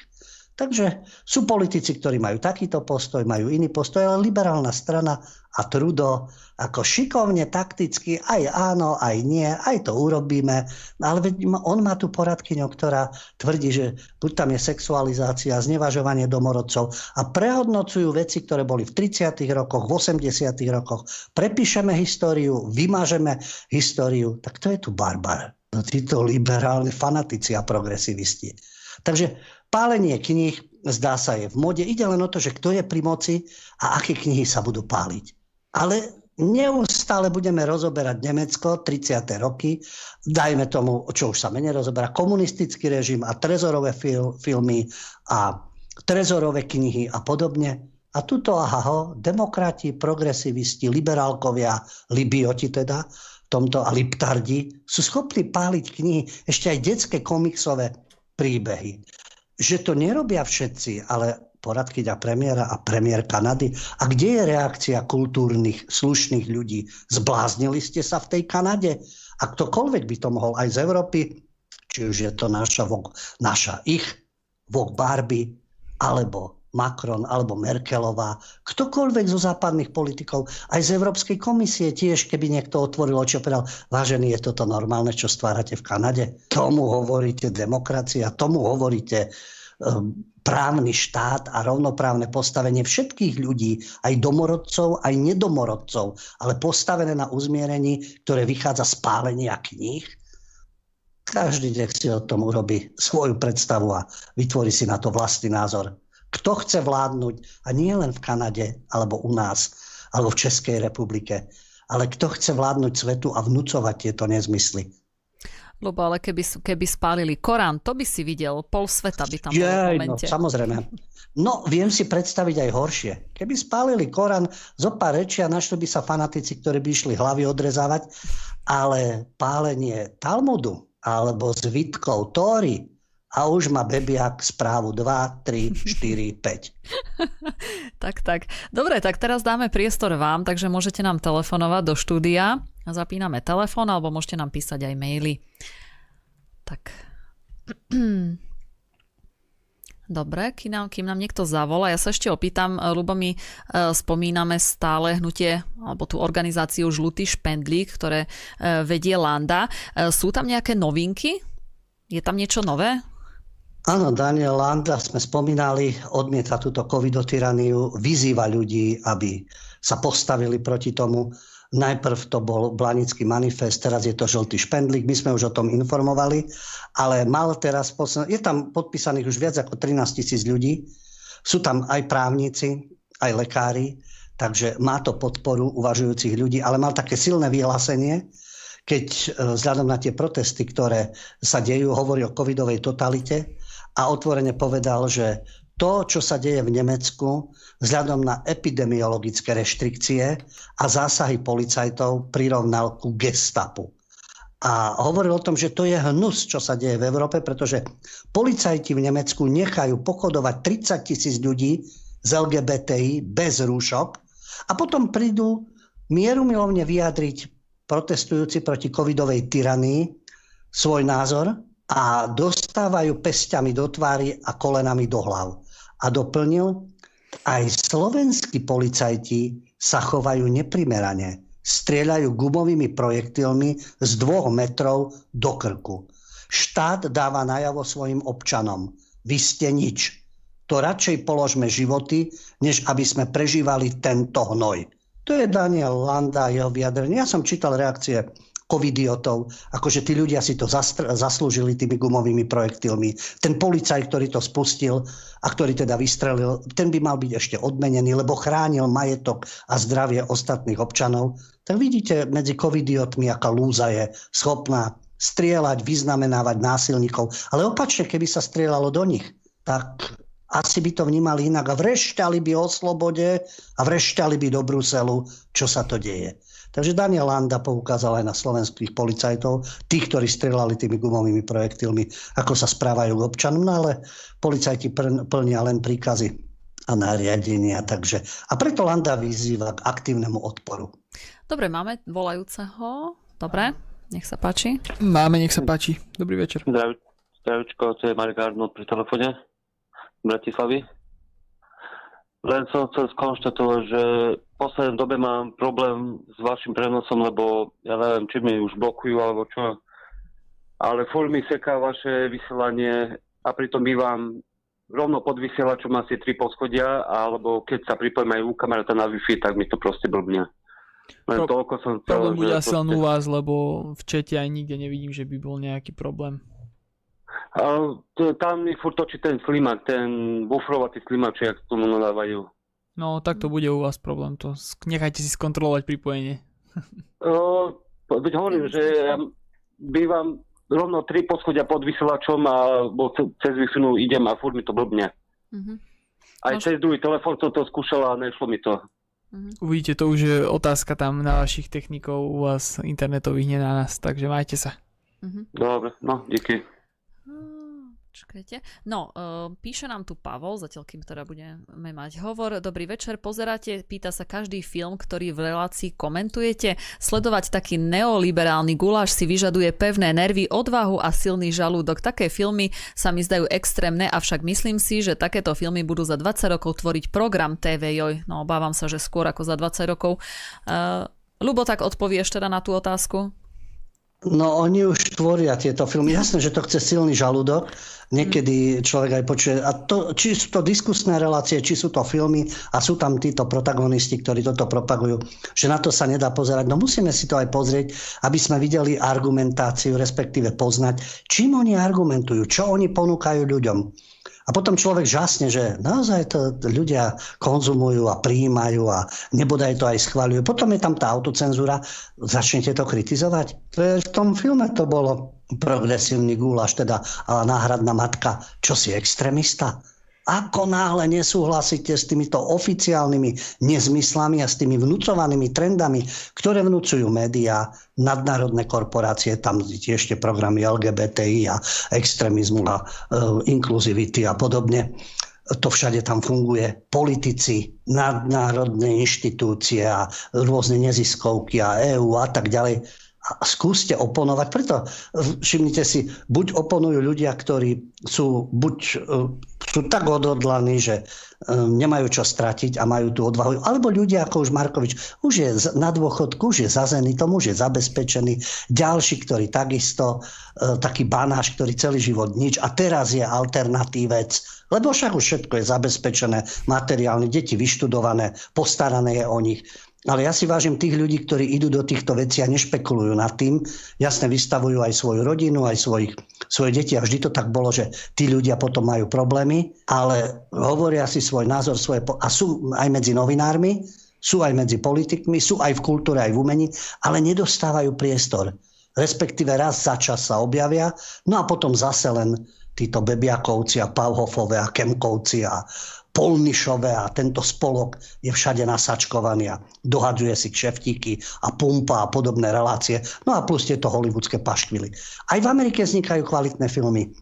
Takže sú politici, ktorí majú takýto postoj, majú iný postoj, ale liberálna strana a Trudo ako šikovne, takticky, aj áno, aj nie, aj to urobíme. Ale on má tu poradkyňu, ktorá tvrdí, že buď tam je sexualizácia, znevažovanie domorodcov a prehodnocujú veci, ktoré boli v 30. rokoch, v 80. rokoch. Prepíšeme históriu, vymažeme históriu. Tak to je tu barbar. No, títo liberálni fanatici a progresivisti. Takže pálenie kníh, zdá sa, je v mode. Ide len o to, že kto je pri moci a aké knihy sa budú páliť. Ale neustále budeme rozoberať Nemecko, 30. roky, dajme tomu, čo už sa menej rozoberá, komunistický režim a trezorové fil, filmy a trezorové knihy a podobne. A tuto, aha, demokrati, progresivisti, liberálkovia, libioti teda, tomto a liptardi, sú schopní páliť knihy, ešte aj detské komiksové príbehy. Že to nerobia všetci, ale poradkyňa premiéra a premiér Kanady. A kde je reakcia kultúrnych, slušných ľudí? Zbláznili ste sa v tej Kanade? A ktokoľvek by to mohol aj z Európy, či už je to naša, naša ich, Vok Barbie, alebo Macron, alebo Merkelová, ktokoľvek zo západných politikov, aj z Európskej komisie tiež, keby niekto otvoril oči a povedal, vážený, je toto normálne, čo stvárate v Kanade? Tomu hovoríte demokracia, tomu hovoríte právny štát a rovnoprávne postavenie všetkých ľudí, aj domorodcov, aj nedomorodcov, ale postavené na uzmierení, ktoré vychádza z pálenia kníh. Každý nech si o tom urobí svoju predstavu a vytvorí si na to vlastný názor. Kto chce vládnuť, a nie len v Kanade, alebo u nás, alebo v Českej republike, ale kto chce vládnuť svetu a vnúcovať tieto nezmysly. Lebo ale keby, keby spálili Korán, to by si videl, pol sveta by tam bolo v no, momente. samozrejme. No, viem si predstaviť aj horšie. Keby spálili Korán, zo pár rečia našli by sa fanatici, ktorí by išli hlavy odrezávať, ale pálenie Talmudu alebo zvitkov Tóry a už má bebiak správu 2, 3, 4, 5. Tak, tak. Dobre, tak teraz dáme priestor vám, takže môžete nám telefonovať do štúdia. Zapíname telefón, alebo môžete nám písať aj maily. Tak. Dobre, kým nám, kým nám niekto zavolá, ja sa ešte opýtam, lebo my e, spomíname stále hnutie alebo tú organizáciu Žlutý špendlík, ktoré e, vedie Landa. E, sú tam nejaké novinky? Je tam niečo nové? Áno, Daniel Landa, sme spomínali, odmieta túto covidotyraniu, vyzýva ľudí, aby sa postavili proti tomu. Najprv to bol Blanický manifest, teraz je to Žltý špendlík, my sme už o tom informovali, ale mal teraz, je tam podpísaných už viac ako 13 tisíc ľudí, sú tam aj právnici, aj lekári, takže má to podporu uvažujúcich ľudí, ale mal také silné vyhlásenie, keď e, vzhľadom na tie protesty, ktoré sa dejú, hovorí o covidovej totalite a otvorene povedal, že to, čo sa deje v Nemecku, vzhľadom na epidemiologické reštrikcie a zásahy policajtov prirovnal ku gestapu. A hovoril o tom, že to je hnus, čo sa deje v Európe, pretože policajti v Nemecku nechajú pochodovať 30 tisíc ľudí z LGBTI bez rúšok a potom prídu mierumilovne vyjadriť protestujúci proti covidovej tyranii svoj názor a dostávajú pesťami do tvári a kolenami do hlav. A doplnil, aj slovenskí policajti sa chovajú neprimerane. Strieľajú gumovými projektilmi z dvoch metrov do krku. Štát dáva najavo svojim občanom. Vy ste nič. To radšej položme životy, než aby sme prežívali tento hnoj. To je Daniel Landa, jeho vyjadrenie. Ja som čítal reakcie covidiotov, akože tí ľudia si to zastr- zaslúžili tými gumovými projektilmi. Ten policaj, ktorý to spustil a ktorý teda vystrelil, ten by mal byť ešte odmenený, lebo chránil majetok a zdravie ostatných občanov. Tak vidíte medzi covidiotmi, aká lúza je schopná strieľať, vyznamenávať násilníkov. Ale opačne, keby sa strieľalo do nich, tak asi by to vnímali inak a vrešťali by o slobode a vrešťali by do Bruselu, čo sa to deje. Takže Daniel Landa poukázal aj na slovenských policajtov, tých, ktorí strelali tými gumovými projektilmi, ako sa správajú k občanom, no ale policajti plnia len príkazy a nariadenia. Takže, a preto Landa vyzýva k aktívnemu odporu. Dobre, máme volajúceho. Dobre, nech sa páči. Máme, nech sa páči. Dobrý večer. Zdravičko, to je Marek Arnold pri telefóne Bratislavy. Len som chcel skonštatovať, že v poslednej dobe mám problém s vašim prenosom, lebo ja neviem, či mi už blokujú alebo čo. Ale furt mi seká vaše vysielanie a pritom bývam rovno pod vysielačom asi tri poschodia, alebo keď sa pripojím aj u kamaráta na Wi-Fi, tak mi to proste blbne. Len Pro- toľko som chcel, Problém bude asi len u vás, lebo v čete aj nikde nevidím, že by bol nejaký problém. Tam mi furt točí ten slimak, ten bufrovatý slimak, či jak tomu nadávajú. No, tak to bude u vás problém. To nechajte si skontrolovať pripojenie. O, veď hovorím, že ja bývam rovno tri poschodia pod vysielačom a bo ce- cez wi idem a furt mi to blbne. Mhm. Aj Môž- cez druhý telefón som to skúšal a nešlo mi to. Mhm. Uvidíte, to už je otázka tam na vašich technikov u vás internetových, nie na nás. Takže majte sa. Mhm. Dobre, no, díky. Počkajte. No, uh, píše nám tu Pavol, zatiaľ kým teda budeme mať hovor. Dobrý večer, pozeráte, pýta sa každý film, ktorý v relácii komentujete. Sledovať taký neoliberálny guláš si vyžaduje pevné nervy, odvahu a silný žalúdok. Také filmy sa mi zdajú extrémne, avšak myslím si, že takéto filmy budú za 20 rokov tvoriť program TV Joj. No, obávam sa, že skôr ako za 20 rokov. Uh, Lubo, tak odpovieš teda na tú otázku? No oni už tvoria tieto filmy. Jasné, že to chce silný žalúdok. Niekedy človek aj počuje. A to, či sú to diskusné relácie, či sú to filmy a sú tam títo protagonisti, ktorí toto propagujú, že na to sa nedá pozerať. No musíme si to aj pozrieť, aby sme videli argumentáciu, respektíve poznať, čím oni argumentujú, čo oni ponúkajú ľuďom. A potom človek žasne, že naozaj to ľudia konzumujú a prijímajú a nebodaj to aj schváľujú. Potom je tam tá autocenzúra, začnete to kritizovať. V tom filme to bolo progresívny gúlaš, teda ale náhradná matka. Čo si extrémista? Ako náhle nesúhlasíte s týmito oficiálnymi nezmyslami a s tými vnúcovanými trendami, ktoré vnúcujú médiá, nadnárodné korporácie, tam ešte programy LGBTI a extrémizmu a e, inkluzivity a podobne. To všade tam funguje. Politici, nadnárodné inštitúcie a rôzne neziskovky a EÚ a tak ďalej skúste oponovať. Preto e, všimnite si, buď oponujú ľudia, ktorí sú buď e, sú tak odhodlaní, že e, nemajú čo stratiť a majú tú odvahu, alebo ľudia ako už Markovič, už je na dôchodku, už je zazený, tomu už je zabezpečený. Ďalší, ktorý takisto, taký banáš, ktorý celý život nič a teraz je alternatívec, lebo však už všetko je zabezpečené, materiálne, deti vyštudované, postarané je o nich. Ale ja si vážim tých ľudí, ktorí idú do týchto vecí a nešpekulujú nad tým. Jasne vystavujú aj svoju rodinu, aj svojich, svoje deti. A vždy to tak bolo, že tí ľudia potom majú problémy, ale hovoria si svoj názor svoje, a sú aj medzi novinármi, sú aj medzi politikmi, sú aj v kultúre, aj v umení, ale nedostávajú priestor. Respektíve raz za čas sa objavia, no a potom zase len títo Bebiakovci a Pauhofové a Kemkovci a Polnišové a tento spolok je všade nasačkovaný a dohadzuje si kšeftíky a pumpa a podobné relácie. No a plus tieto hollywoodske paškvily. Aj v Amerike vznikajú kvalitné filmy.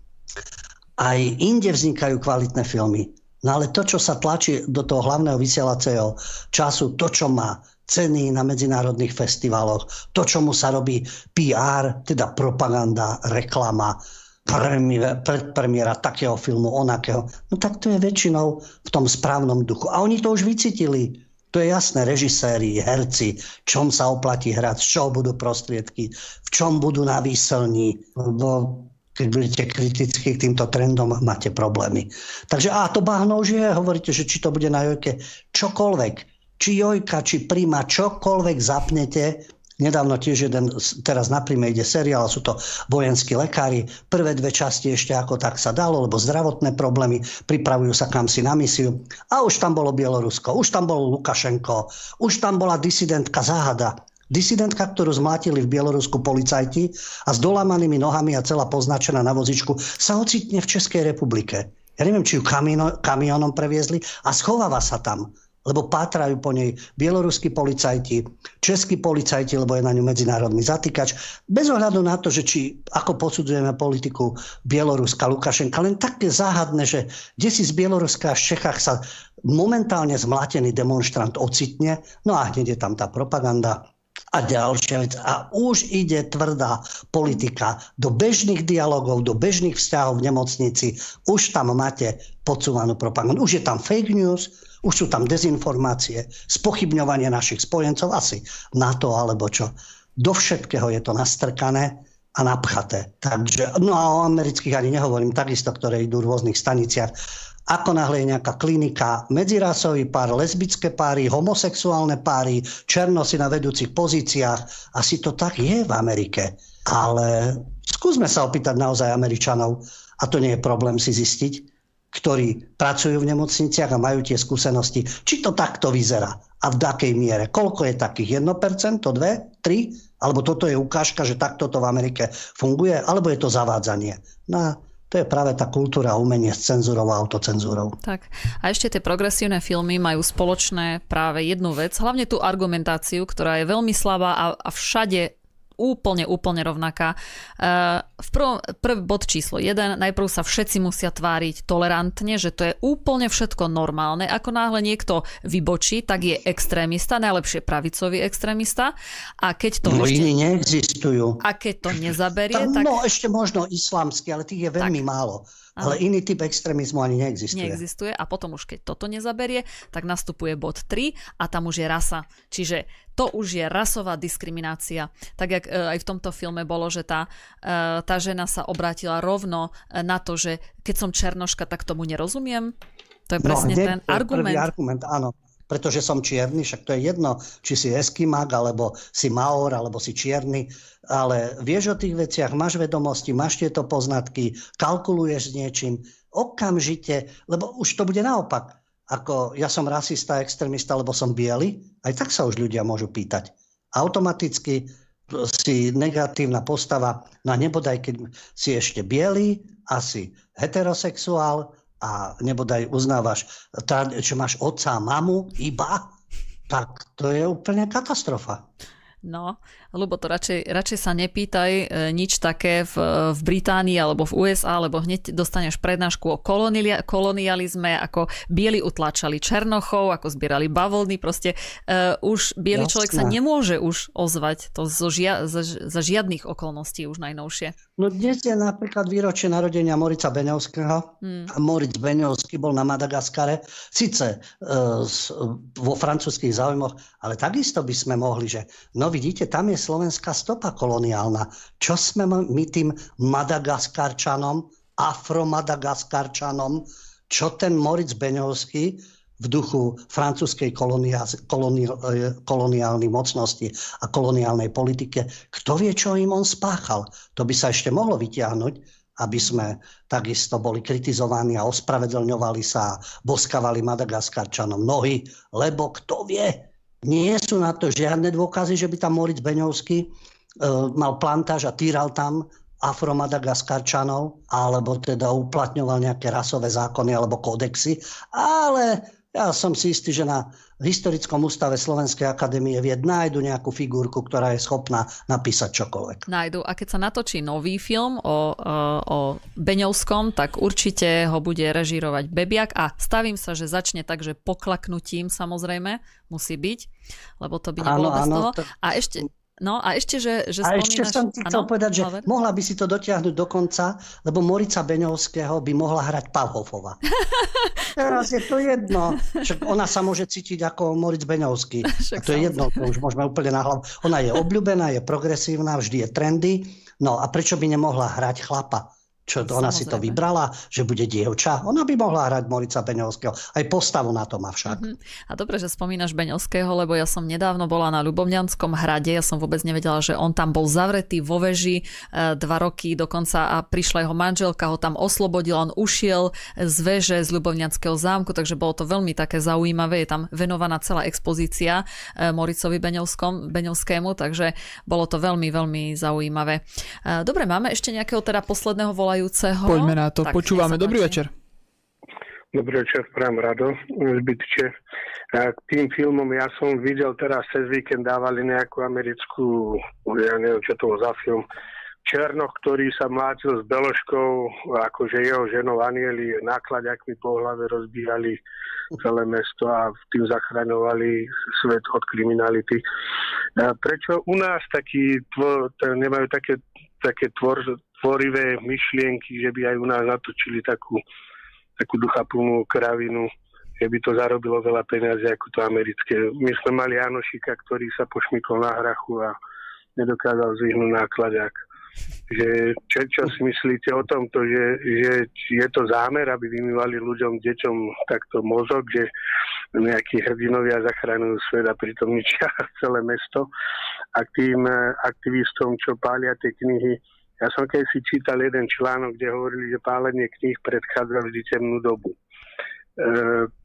Aj inde vznikajú kvalitné filmy. No ale to, čo sa tlačí do toho hlavného vysielacieho času, to, čo má ceny na medzinárodných festivaloch, to, čo mu sa robí PR, teda propaganda, reklama, predpremiera takého filmu, onakého. No tak to je väčšinou v tom správnom duchu. A oni to už vycítili. To je jasné, režiséri, herci, čom sa oplatí hrať, z čoho budú prostriedky, v čom budú na výselní, lebo keď budete kriticky k týmto trendom, máte problémy. Takže a to bahno už je, hovoríte, že či to bude na Jojke, čokoľvek, či Jojka, či Prima, čokoľvek zapnete, Nedávno tiež jeden, teraz na príjme ide seriál, sú to vojenskí lekári. Prvé dve časti ešte ako tak sa dalo, lebo zdravotné problémy, pripravujú sa kam si na misiu. A už tam bolo Bielorusko, už tam bol Lukašenko, už tam bola disidentka Záhada. Disidentka, ktorú zmlátili v Bielorusku policajti a s dolamanými nohami a celá poznačená na vozičku, sa ocitne v Českej republike. Ja neviem, či ju kamionom previezli a schováva sa tam lebo pátrajú po nej bieloruskí policajti, českí policajti, lebo je na ňu medzinárodný zatýkač. Bez ohľadu na to, že či ako posudzujeme politiku Bieloruska, Lukašenka, len také záhadné, že kde si z Bieloruska a z Čechách sa momentálne zmlatený demonstrant ocitne, no a hneď je tam tá propaganda, a ďalšia vec. A už ide tvrdá politika do bežných dialogov, do bežných vzťahov v nemocnici. Už tam máte podsúvanú propagandu. Už je tam fake news, už sú tam dezinformácie, spochybňovanie našich spojencov, asi NATO alebo čo. Do všetkého je to nastrkané a napchaté. Takže, no a o amerických ani nehovorím, takisto, ktoré idú v rôznych staniciach. Ako náhle je nejaká klinika, medzirásový pár, lesbické páry, homosexuálne páry, černosy na vedúcich pozíciách. Asi to tak je v Amerike. Ale skúsme sa opýtať naozaj Američanov, a to nie je problém si zistiť, ktorí pracujú v nemocniciach a majú tie skúsenosti, či to takto vyzerá a v akej miere. Koľko je takých? 1%, 2, 3? Alebo toto je ukážka, že takto to v Amerike funguje? Alebo je to zavádzanie? No to je práve tá kultúra umenie s cenzúrou a autocenzúrou. Tak. A ešte tie progresívne filmy majú spoločné práve jednu vec, hlavne tú argumentáciu, ktorá je veľmi slabá a, a všade úplne, úplne rovnaká. Uh, v prvom, prvý bod číslo 1, najprv sa všetci musia tváriť tolerantne, že to je úplne všetko normálne. Ako náhle niekto vybočí, tak je extrémista, najlepšie pravicový extrémista. A keď to no ešte... neexistujú. A keď to nezaberie, Tam, tak... No ešte možno islamský, ale tých je veľmi tak. málo. Ale iný typ extrémizmu ani neexistuje. Neexistuje a potom už keď toto nezaberie, tak nastupuje bod 3 a tam už je rasa. Čiže to už je rasová diskriminácia. Tak jak aj v tomto filme bolo, že tá, tá žena sa obrátila rovno na to, že keď som černoška, tak tomu nerozumiem. To je no, presne no, ten argument. argument, áno pretože som čierny, však to je jedno, či si eskimák, alebo si maor, alebo si čierny, ale vieš o tých veciach, máš vedomosti, máš tieto poznatky, kalkuluješ s niečím, okamžite, lebo už to bude naopak. Ako ja som rasista, extrémista, lebo som biely, aj tak sa už ľudia môžu pýtať. Automaticky si negatívna postava, no a nebodaj, keď si ešte biely, asi heterosexuál, a nebodaj uznávaš, tá, že máš otca a mamu iba, tak to je úplne katastrofa. No, lebo to radšej, radšej sa nepýtaj e, nič také v, v Británii alebo v USA, lebo hneď dostaneš prednášku o kolonia, kolonializme, ako bieli utlačali Černochov, ako zbierali bavlny, proste uh, už biely Jasne. človek sa nemôže už ozvať to zo žia, za, za žiadnych okolností už najnovšie. No dnes je napríklad výročie narodenia Morica Beňovského. Hmm. Moric Beňovský bol na Madagaskare, síce uh, vo francúzských záujmoch, ale takisto by sme mohli, že no vidíte, tam je slovenská stopa koloniálna. Čo sme my tým Madagaskarčanom, afromadagaskarčanom, čo ten Moritz Beňovský v duchu francúzskej koloniálnej mocnosti a koloniálnej politike. Kto vie, čo im on spáchal? To by sa ešte mohlo vytiahnuť, aby sme takisto boli kritizovaní a ospravedlňovali sa a boskavali Madagaskarčanom nohy, lebo kto vie, nie sú na to žiadne dôkazy, že by tam Moritz Beňovský e, mal plantáž a týral tam afromadagaskarčanov, alebo teda uplatňoval nejaké rasové zákony alebo kódexy, ale ja som si istý, že na historickom ústave Slovenskej akadémie vied nájdu nejakú figurku, ktorá je schopná napísať čokoľvek. Nájdu. A keď sa natočí nový film o, o Beňovskom, tak určite ho bude režírovať Bebiak a stavím sa, že začne tak, že poklaknutím samozrejme musí byť, lebo to by nebolo áno, bez áno, toho. To... A ešte, No a ešte, že, že A spomínaš... ešte som ti chcel ano? povedať, že Hovor? mohla by si to dotiahnuť do konca, lebo Morica Beňovského by mohla hrať Pavhofova. Teraz je to jedno. Však ona sa môže cítiť ako Moric Beňovský. A to je jedno, to už môžeme úplne na hlavu. Ona je obľúbená, je progresívna, vždy je trendy. No a prečo by nemohla hrať chlapa? Čo ona Samozrejme. si to vybrala, že bude dievča? Ona by mohla hrať Morica Beňovského. Aj postavu na to má však. Uh-huh. A dobre, že spomínaš Beňovského, lebo ja som nedávno bola na Ľubovňanskom hrade. Ja som vôbec nevedela, že on tam bol zavretý vo veži e, dva roky dokonca a prišla jeho manželka, ho tam oslobodila. On ušiel z veže z Ľubovňanského zámku, takže bolo to veľmi také zaujímavé. Je tam venovaná celá expozícia e, Moricovi Beňovskom, Beňovskému, takže bolo to veľmi, veľmi zaujímavé. E, dobre, máme ešte nejakého teda posledného vola volajúceho. Poďme na to, tak, počúvame. Dobrý večer. Dobrý večer, prajem rado, zbytče. K tým filmom ja som videl teraz cez víkend dávali nejakú americkú, ja neviem, čo to bol za film, Černoch, ktorý sa mlátil s Beloškou, akože jeho ženou Anieli nákladňakmi po hlave rozbíjali celé mesto a tým zachraňovali svet od kriminality. Prečo u nás taký, nemajú také, také tvor, tvorivé myšlienky, že by aj u nás natočili takú, takú duchaplnú kravinu, že by to zarobilo veľa peniazy ako to americké. My sme mali Janošika, ktorý sa pošmykol na hrachu a nedokázal zvyhnúť nákladák. Že, čo, čo si myslíte o tomto, že, že je to zámer, aby vymývali ľuďom, deťom takto mozog, že nejakí hrdinovia zachránujú svet a pritom ničia celé mesto. A tým aktivistom, čo pália tie knihy, ja som keď si čítal jeden článok, kde hovorili, že pálenie kníh predchádza vždy temnú dobu. E,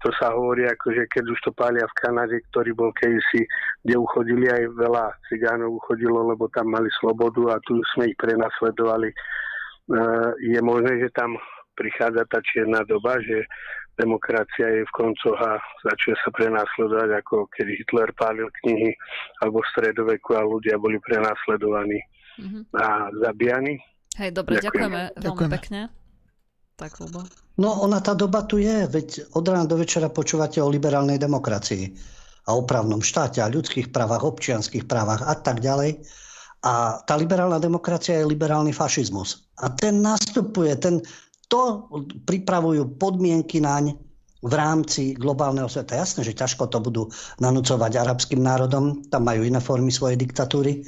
to sa hovorí ako, že keď už to pália v Kanade, ktorý bol kedysi, kde uchodili aj veľa cigánov uchodilo, lebo tam mali slobodu a tu sme ich prenasledovali. E, je možné, že tam prichádza tá čierna doba, že demokracia je v koncoch a začne sa prenasledovať, ako keď Hitler pálil knihy alebo v stredoveku a ľudia boli prenasledovaní mm-hmm. a zabíjani. Hej, dobre, ďakujeme, ďakujeme veľmi pekne. Tak, Lubo. No, ona tá doba tu je, veď od rána do večera počúvate o liberálnej demokracii a o právnom štáte a ľudských právach, občianských právach a tak ďalej. A tá liberálna demokracia je liberálny fašizmus. A ten nastupuje, ten, to pripravujú podmienky naň v rámci globálneho sveta. Jasné, že ťažko to budú nanúcovať arabským národom, tam majú iné formy svojej diktatúry.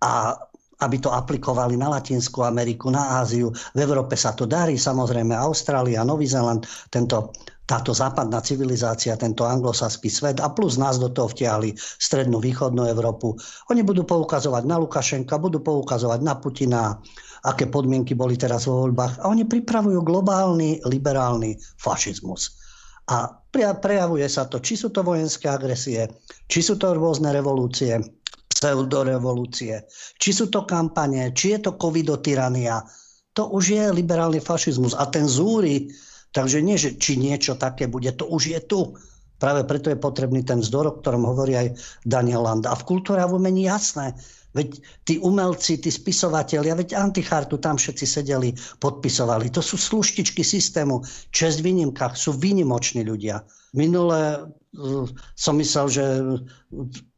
A aby to aplikovali na Latinskú Ameriku, na Áziu. V Európe sa to darí, samozrejme Austrália, Nový Zeland, tento, táto západná civilizácia, tento anglosaský svet a plus nás do toho vtiahli strednú východnú Európu. Oni budú poukazovať na Lukašenka, budú poukazovať na Putina, aké podmienky boli teraz vo voľbách a oni pripravujú globálny liberálny fašizmus. A prejavuje sa to, či sú to vojenské agresie, či sú to rôzne revolúcie, pseudorevolúcie, či sú to kampane, či je to covidotyrania. To už je liberálny fašizmus a ten zúri, takže nie, že či niečo také bude, to už je tu. Práve preto je potrebný ten vzdor, o ktorom hovorí aj Daniel Land. A v kultúre a v umení jasné, Veď tí umelci, tí spisovatelia, veď antichartu tam všetci sedeli, podpisovali. To sú sluštičky systému. Čest výnimkách, sú výnimoční ľudia. Minule uh, som myslel, že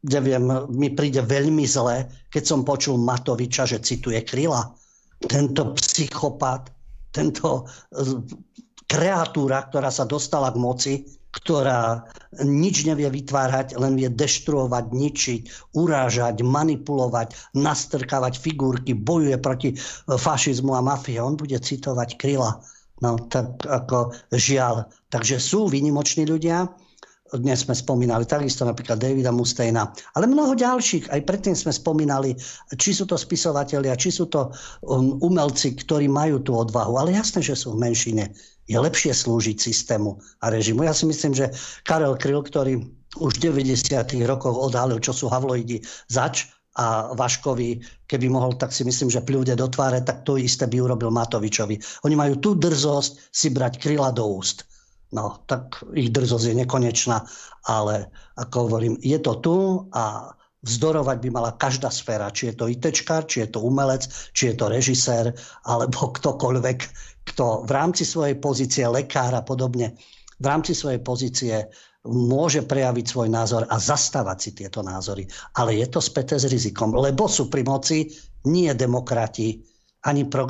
neviem, mi príde veľmi zle, keď som počul Matoviča, že cituje Kryla. Tento psychopat, tento uh, kreatúra, ktorá sa dostala k moci, ktorá nič nevie vytvárať, len vie deštruovať, ničiť, urážať, manipulovať, nastrkávať figurky, bojuje proti fašizmu a mafii. On bude citovať Kryla. No tak ako žiaľ. Takže sú výnimoční ľudia, dnes sme spomínali takisto napríklad Davida Mustaina, ale mnoho ďalších. Aj predtým sme spomínali, či sú to spisovatelia, či sú to um, umelci, ktorí majú tú odvahu. Ale jasné, že sú v menšine je lepšie slúžiť systému a režimu. Ja si myslím, že Karel Kryl, ktorý už v 90. rokoch odhalil, čo sú havloidi zač a Vaškovi, keby mohol, tak si myslím, že pľúde do tváre, tak to isté by urobil Matovičovi. Oni majú tú drzosť si brať kryla do úst. No, tak ich drzosť je nekonečná, ale ako hovorím, je to tu a vzdorovať by mala každá sféra, či je to ITčkár, či je to umelec, či je to režisér, alebo ktokoľvek, kto v rámci svojej pozície, lekár a podobne, v rámci svojej pozície môže prejaviť svoj názor a zastávať si tieto názory. Ale je to späté s rizikom, lebo sú pri moci nie demokrati, ani pro,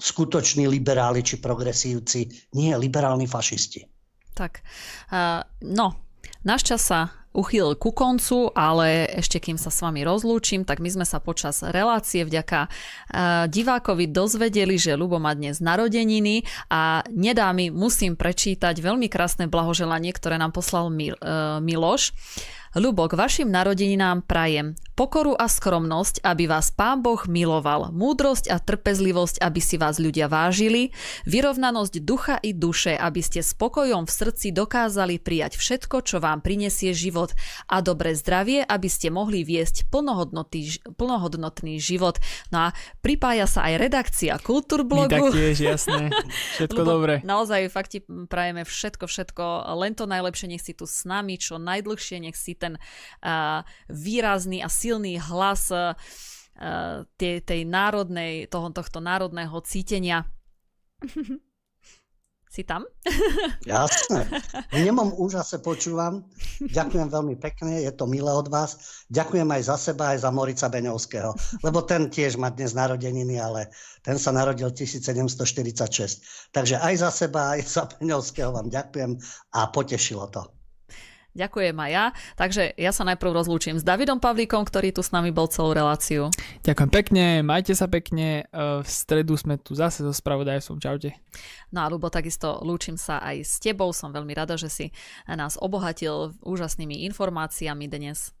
skutoční liberáli či progresívci, nie liberálni fašisti. Tak, uh, no, náš čas sa uchýlil ku koncu, ale ešte kým sa s vami rozlúčim, tak my sme sa počas relácie vďaka uh, divákovi dozvedeli, že Lubo má dnes narodeniny a nedá mi, musím prečítať veľmi krásne blahoželanie, ktoré nám poslal uh, Miloš. Ľubo, k vašim narodeninám prajem pokoru a skromnosť, aby vás Pán Boh miloval, múdrosť a trpezlivosť, aby si vás ľudia vážili, vyrovnanosť ducha i duše, aby ste spokojom v srdci dokázali prijať všetko, čo vám prinesie život a dobré zdravie, aby ste mohli viesť plnohodnotný, plnohodnotný život. No a pripája sa aj redakcia Kultúrblogu. My taktiež, jasné. Všetko dobre. Naozaj fakt ti prajeme všetko, všetko, len to najlepšie, nech si tu s nami, čo najdlhšie, nech si ten uh, výrazný a silný hlas uh, tej, tej národnej, toho, tohto národného cítenia. Si tam? Jasné. V nemom úžase počúvam. Ďakujem veľmi pekne, je to milé od vás. Ďakujem aj za seba, aj za Morica Beňovského, lebo ten tiež má dnes narodeniny, ale ten sa narodil 1746. Takže aj za seba, aj za Beňovského vám ďakujem a potešilo to. Ďakujem aj ja. Takže ja sa najprv rozlúčim s Davidom Pavlíkom, ktorý tu s nami bol celú reláciu. Ďakujem pekne, majte sa pekne. E, v stredu sme tu zase so spravodajstvom. Čaute. No a Lubo, takisto lúčim sa aj s tebou. Som veľmi rada, že si nás obohatil úžasnými informáciami dnes.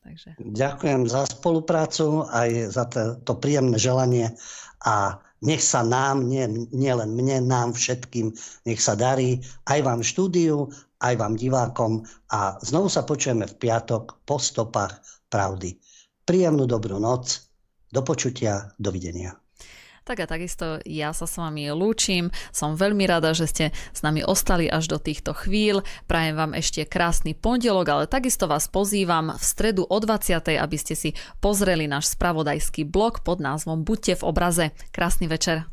Takže. Ďakujem za spoluprácu, aj za to, to príjemné želanie a nech sa nám, nie, nie len mne, nám všetkým, nech sa darí aj vám štúdiu, aj vám divákom a znovu sa počujeme v piatok po stopách pravdy. Príjemnú dobrú noc, do počutia, dovidenia. Tak a takisto ja sa s vami lúčim. Som veľmi rada, že ste s nami ostali až do týchto chvíľ. Prajem vám ešte krásny pondelok, ale takisto vás pozývam v stredu o 20. aby ste si pozreli náš spravodajský blog pod názvom Buďte v obraze. Krásny večer.